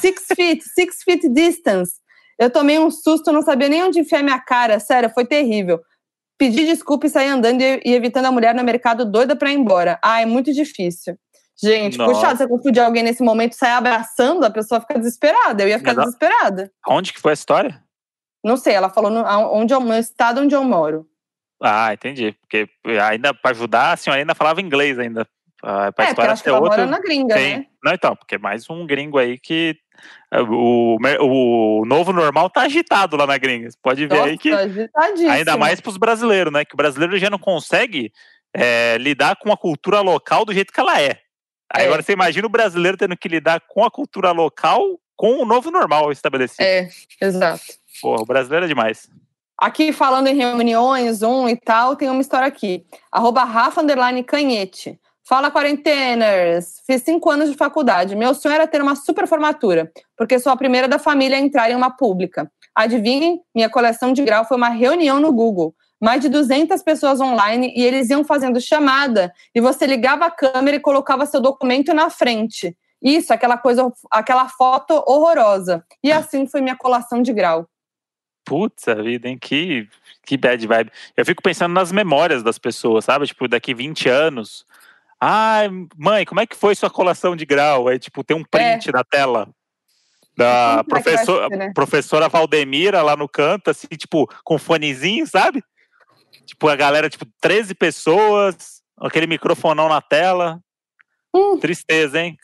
Six feet, six feet distance. Eu tomei um susto, não sabia nem onde enfiar minha cara, sério, foi terrível. Pedi desculpa e saí andando e, evitando a mulher no mercado doida para ir embora. Ah, é muito difícil. Gente, Nossa. puxado, você confundir alguém nesse momento sair abraçando, a pessoa fica desesperada. Eu ia ficar Mas, desesperada. Onde que foi a história? Não sei, ela falou no, onde eu, no estado onde eu moro. Ah, entendi. Porque ainda para ajudar, a senhora ainda falava inglês ainda. Pra é, história acho que ela outro... mora na gringa, Tem. né? Não, então, porque é mais um gringo aí que é, o, o novo normal tá agitado lá na gringa. Você pode ver Nossa, aí que. Ainda mais para os brasileiros, né? Que o brasileiro já não consegue é, lidar com a cultura local do jeito que ela é. Aí é. agora você imagina o brasileiro tendo que lidar com a cultura local com o novo normal estabelecido. É, exato. Porra, o brasileiro é demais. Aqui, falando em reuniões, um e tal, tem uma história aqui. Arroba Rafa Canhete. Fala, quarenteners! Fiz cinco anos de faculdade. Meu sonho era ter uma super formatura, porque sou a primeira da família a entrar em uma pública. Adivinhem, minha coleção de grau foi uma reunião no Google. Mais de 200 pessoas online e eles iam fazendo chamada e você ligava a câmera e colocava seu documento na frente. Isso, aquela coisa, aquela foto horrorosa. E assim foi minha colação de grau. Putz, a vida, hein? Que, que bad vibe. Eu fico pensando nas memórias das pessoas, sabe? Tipo, daqui 20 anos, Ai, mãe, como é que foi sua colação de grau? Aí, tipo, tem um print é. na tela da professor, ser, né? professora Valdemira lá no canto, assim, tipo, com fonezinho, sabe? Tipo, a galera, tipo, 13 pessoas, aquele microfonão na tela. Hum. Tristeza, hein?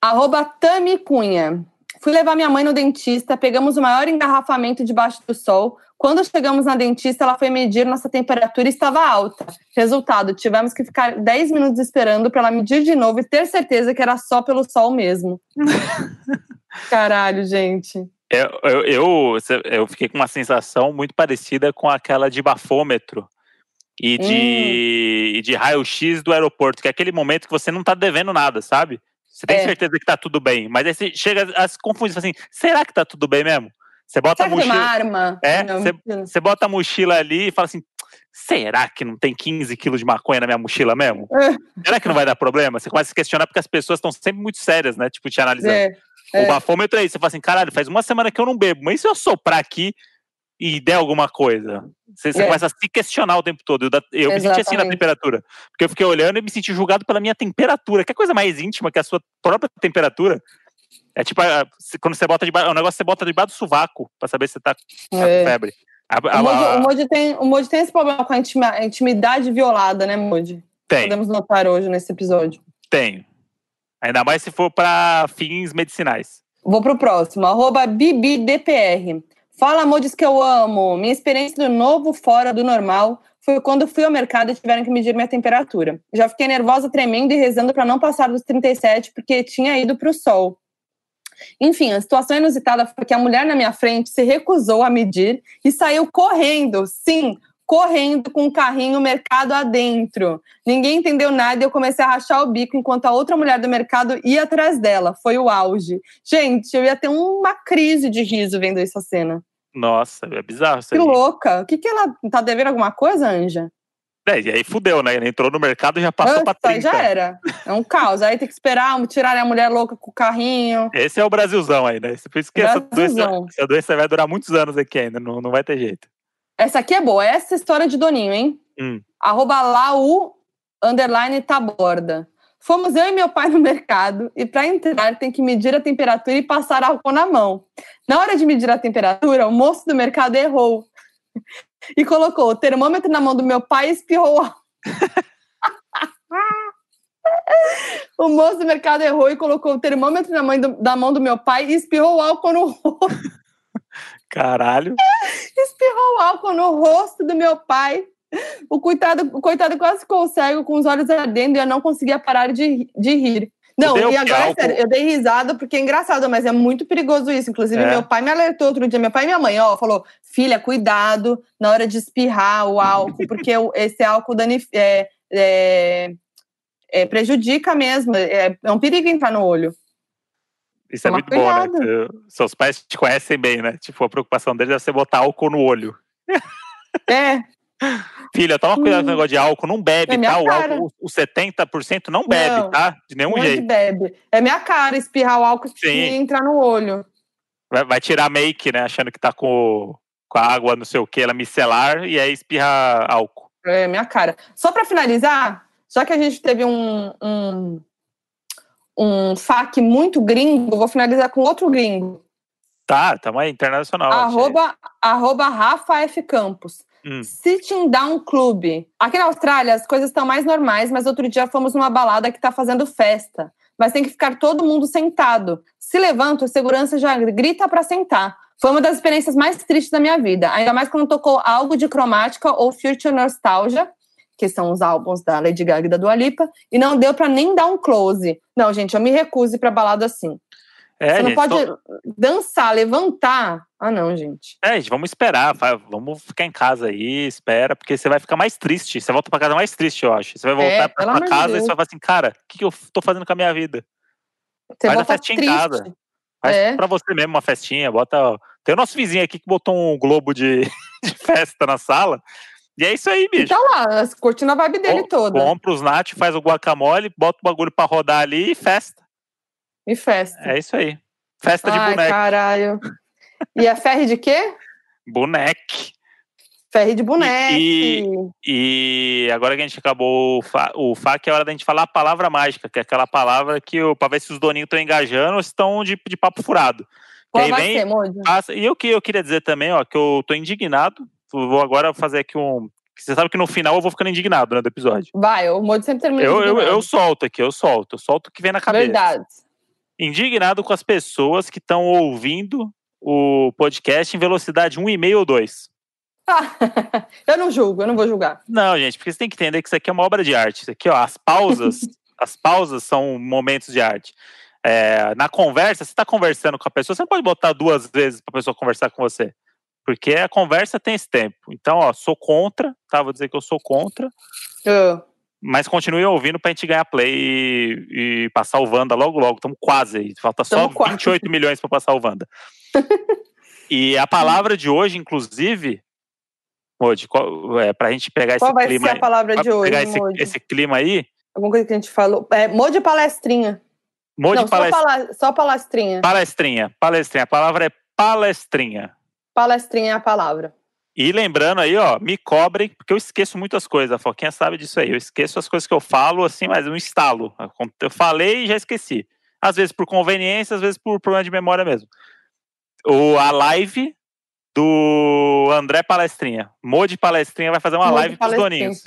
Arroba Tami Cunha. Fui levar minha mãe no dentista, pegamos o maior engarrafamento debaixo do sol. Quando chegamos na dentista, ela foi medir nossa temperatura e estava alta. Resultado, tivemos que ficar 10 minutos esperando para ela medir de novo e ter certeza que era só pelo sol mesmo. Caralho, gente. Eu, eu, eu, eu, fiquei com uma sensação muito parecida com aquela de bafômetro e de, hum. de raio-x do aeroporto, que é aquele momento que você não está devendo nada, sabe? Você tem é. certeza que tá tudo bem, mas aí você chega a se confundir assim: será que tá tudo bem mesmo? Você bota será a mochila. Uma arma? É, você, você bota a mochila ali e fala assim: será que não tem 15 quilos de maconha na minha mochila mesmo? É. Será que não vai dar problema? Você começa a se questionar porque as pessoas estão sempre muito sérias, né? Tipo, te analisando. É, O é. bafômetro é isso. Você fala assim, caralho, faz uma semana que eu não bebo, mas e se eu soprar aqui e der alguma coisa? Você, você É. começa a se questionar o tempo todo. Eu, eu me senti assim na temperatura. Porque eu fiquei olhando e me senti julgado pela minha temperatura. Que é coisa mais íntima que a sua própria temperatura. É tipo, quando você bota debaixo, é um negócio que você bota debaixo do sovaco pra saber se você tá, tá É. com febre. A- a- a- o Moody tem, o tem esse problema com a intima- intimidade violada, né, Moody? tem, Podemos notar hoje nesse episódio. tem. Ainda mais se for pra fins medicinais. Vou pro próximo, arroba BibDPR. Fala, Modes que eu amo. Minha experiência do novo fora do normal foi quando fui ao mercado e tiveram que medir minha temperatura. Já fiquei nervosa, tremendo e rezando para não passar dos 37, porque tinha ido pro sol. Enfim, a situação inusitada foi que a mulher na minha frente se recusou a medir e saiu correndo, sim, correndo com o carrinho mercado adentro. Ninguém entendeu nada e eu comecei a rachar o bico enquanto a outra mulher do mercado ia atrás dela. Foi o auge. Gente, eu ia ter uma crise de riso vendo essa cena. Nossa, é bizarro isso Que aí. louca. O que, que ela tá devendo alguma coisa, Anja? É, e aí fudeu, né? Ele entrou no mercado e já passou pra Nossa, aí 30. já era. É um caos. Aí tem que esperar tirar a mulher louca com o carrinho. Esse é o Brasilzão aí, né? Por isso que essa doença, essa doença vai durar muitos anos aqui ainda, não, não vai ter jeito. Essa aqui é boa. Essa história de Doninho, hein? Hum. Arroba Lau, underline taborda. Fomos eu e meu pai no mercado e para entrar tem que medir a temperatura e passar álcool na mão. Na hora de medir a temperatura, o moço do mercado errou e colocou o termômetro na mão do meu pai e espirrou. álcool. o moço do mercado errou e colocou o termômetro na mão do, da mão do meu pai e espirrou álcool no rosto. Caralho. espirrou álcool no rosto do meu pai. O coitado, o coitado quase ficou cego, com os olhos ardendo, e eu não conseguia parar de, de rir. Não, Deu e agora é álcool- sério, eu dei risada porque é engraçado, mas é muito perigoso isso. Inclusive, É. meu pai me alertou outro dia, meu pai e minha mãe, ó, falou: filha, cuidado na hora de espirrar o álcool, porque esse álcool danif- é, é- é, prejudica mesmo, é, é um perigo entrar no olho. Isso é Toma muito bom, né? cuidado. Seus pais te conhecem bem, né? Tipo, a preocupação deles é você botar álcool no olho. É, Filha, toma cuidado com o negócio de álcool, não bebe, É tá? O álcool, o 70% não bebe, Não. tá? De nenhum onde jeito. bebe. É minha cara espirrar o álcool Sim. e entrar no olho. Vai, vai tirar make, né? Achando que tá com, com a água, não sei o que, ela micelar, e aí espirra álcool. É minha cara. Só para finalizar, já que a gente teve um, um, um FAQ muito gringo, vou finalizar com outro gringo. Tá, tamo aí, internacional. Arroba, arroba Rafa F. Campos. Hum. Sitting Down Club. Aqui na Austrália as coisas estão mais normais, mas outro dia fomos numa balada que está fazendo festa. Mas tem que ficar todo mundo sentado. Se levanta, o segurança já grita para sentar. Foi uma das experiências mais tristes da minha vida. Ainda mais quando tocou algo de cromática ou Future Nostalgia, que são os álbuns da Lady Gaga e da Dua Lipa, e não deu para nem dar um close. Não, gente, eu me recuso para balada assim. É, Você não gente, pode só- dançar, levantar. Ah, não, gente. é, gente, vamos esperar, vamos ficar em casa aí, espera, porque você vai ficar mais triste. Você volta pra casa mais triste, eu acho. Você vai voltar É, pra sua casa e Deus. você vai falar assim, cara, o que, que eu tô fazendo com a minha vida? Você Faz a festinha em triste. casa. Faz É. pra você mesmo uma festinha, bota. Tem o nosso vizinho aqui que botou um globo de, de festa na sala. E é isso aí, bicho. Então lá, curtindo a vibe dele Com- toda. Compra os nachos, faz o guacamole, bota o bagulho pra rodar ali e festa. E festa. É isso aí. Festa de Ai, boneco. caralho. E é ferre de quê? Boneque. Ferre de boneco. E agora que a gente acabou o, fa o FAQ, é hora da gente falar a palavra mágica, que é aquela palavra que eu, pra ver se os doninhos estão engajando ou se estão de, de papo furado. Qual vai vem- ser? Passa- E o que eu queria dizer também, ó, que eu tô indignado. Vou agora fazer aqui um. Você sabe que no final eu vou ficando indignado, né, do episódio. Vai, o Moody sempre termina Eu, eu, eu solto aqui, eu solto, eu solto o que vem na cabeça. Verdade. Indignado com as pessoas que estão ouvindo o podcast em velocidade 1,5 ou 2. Ah, eu não julgo, eu não vou julgar. Não, gente, porque você tem que entender que isso aqui é uma obra de arte. Isso aqui, ó, as pausas, as pausas são momentos de arte. É, na conversa, você está conversando com a pessoa, você não pode botar duas vezes para a pessoa conversar com você. Porque a conversa tem esse tempo. Então, ó, sou contra, tá? Vou dizer que eu sou contra, Eu- mas continue ouvindo pra gente ganhar play e, e passar o Wanda logo, logo. Estamos quase aí. Falta só Tamo quase. 28 milhões para passar o Wanda. e a palavra de hoje, inclusive, Modi, qual, é, pra gente pegar Qual esse vai clima ser a palavra pra de hoje, pegar esse, esse clima aí, Alguma coisa que a gente falou. É, Modi palestrinha. Modi Não, só, palestrinha. só palestrinha. Palestrinha, palestrinha. A palavra é palestrinha. Palestrinha é a palavra. E lembrando aí, ó, me cobrem, porque eu esqueço muitas coisas. A Foquinha sabe disso aí. Eu esqueço as coisas que eu falo, assim, mas eu não instalo. Eu falei e já esqueci. Às vezes por conveniência, às vezes por problema de memória mesmo. O, a live do André Palestrinha. Modi Palestrinha vai fazer uma live com os doninhos.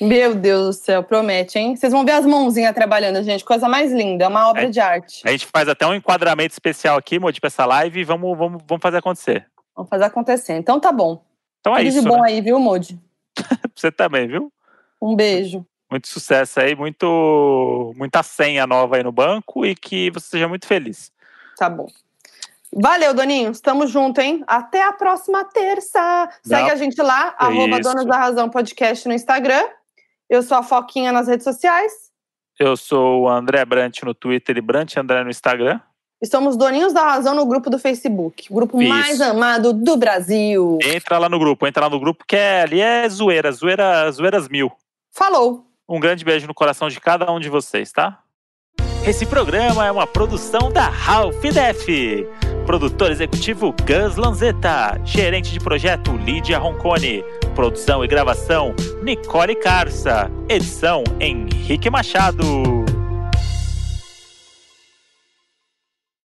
Meu Deus do céu, promete, hein? Vocês vão ver as mãozinhas trabalhando, gente. Coisa mais linda, é uma obra É. de arte. A gente faz até um enquadramento especial aqui, Modi, pra essa live e vamos, vamos, vamos fazer acontecer. Vamos fazer acontecer. Então tá bom. Então é Tudo isso, de bom né? aí, viu, Modi? Você também, viu? Um beijo. Muito sucesso aí, muito, muita senha nova aí no banco e que você seja muito feliz. Tá bom. Valeu, Doninho. Estamos junto, hein? Até a próxima terça. Segue Não. a gente lá, arroba Isso. Donas da Razão Podcast no Instagram. Eu sou a Foquinha nas redes sociais. Eu sou o André Brant no Twitter e Brant André no Instagram. E somos Doninhos da Razão no grupo do Facebook. O grupo Isso. mais amado do Brasil. Entra lá no grupo, entra lá no grupo que é, ali é zoeira, zoeira, zoeiras mil. Falou! Um grande beijo no coração de cada um de vocês, tá? Esse programa é uma produção da Ralph Def. Produtor executivo Gus Lanzetta. Gerente de projeto Lídia Roncone. Produção e gravação Nicole Carça. Edição Henrique Machado.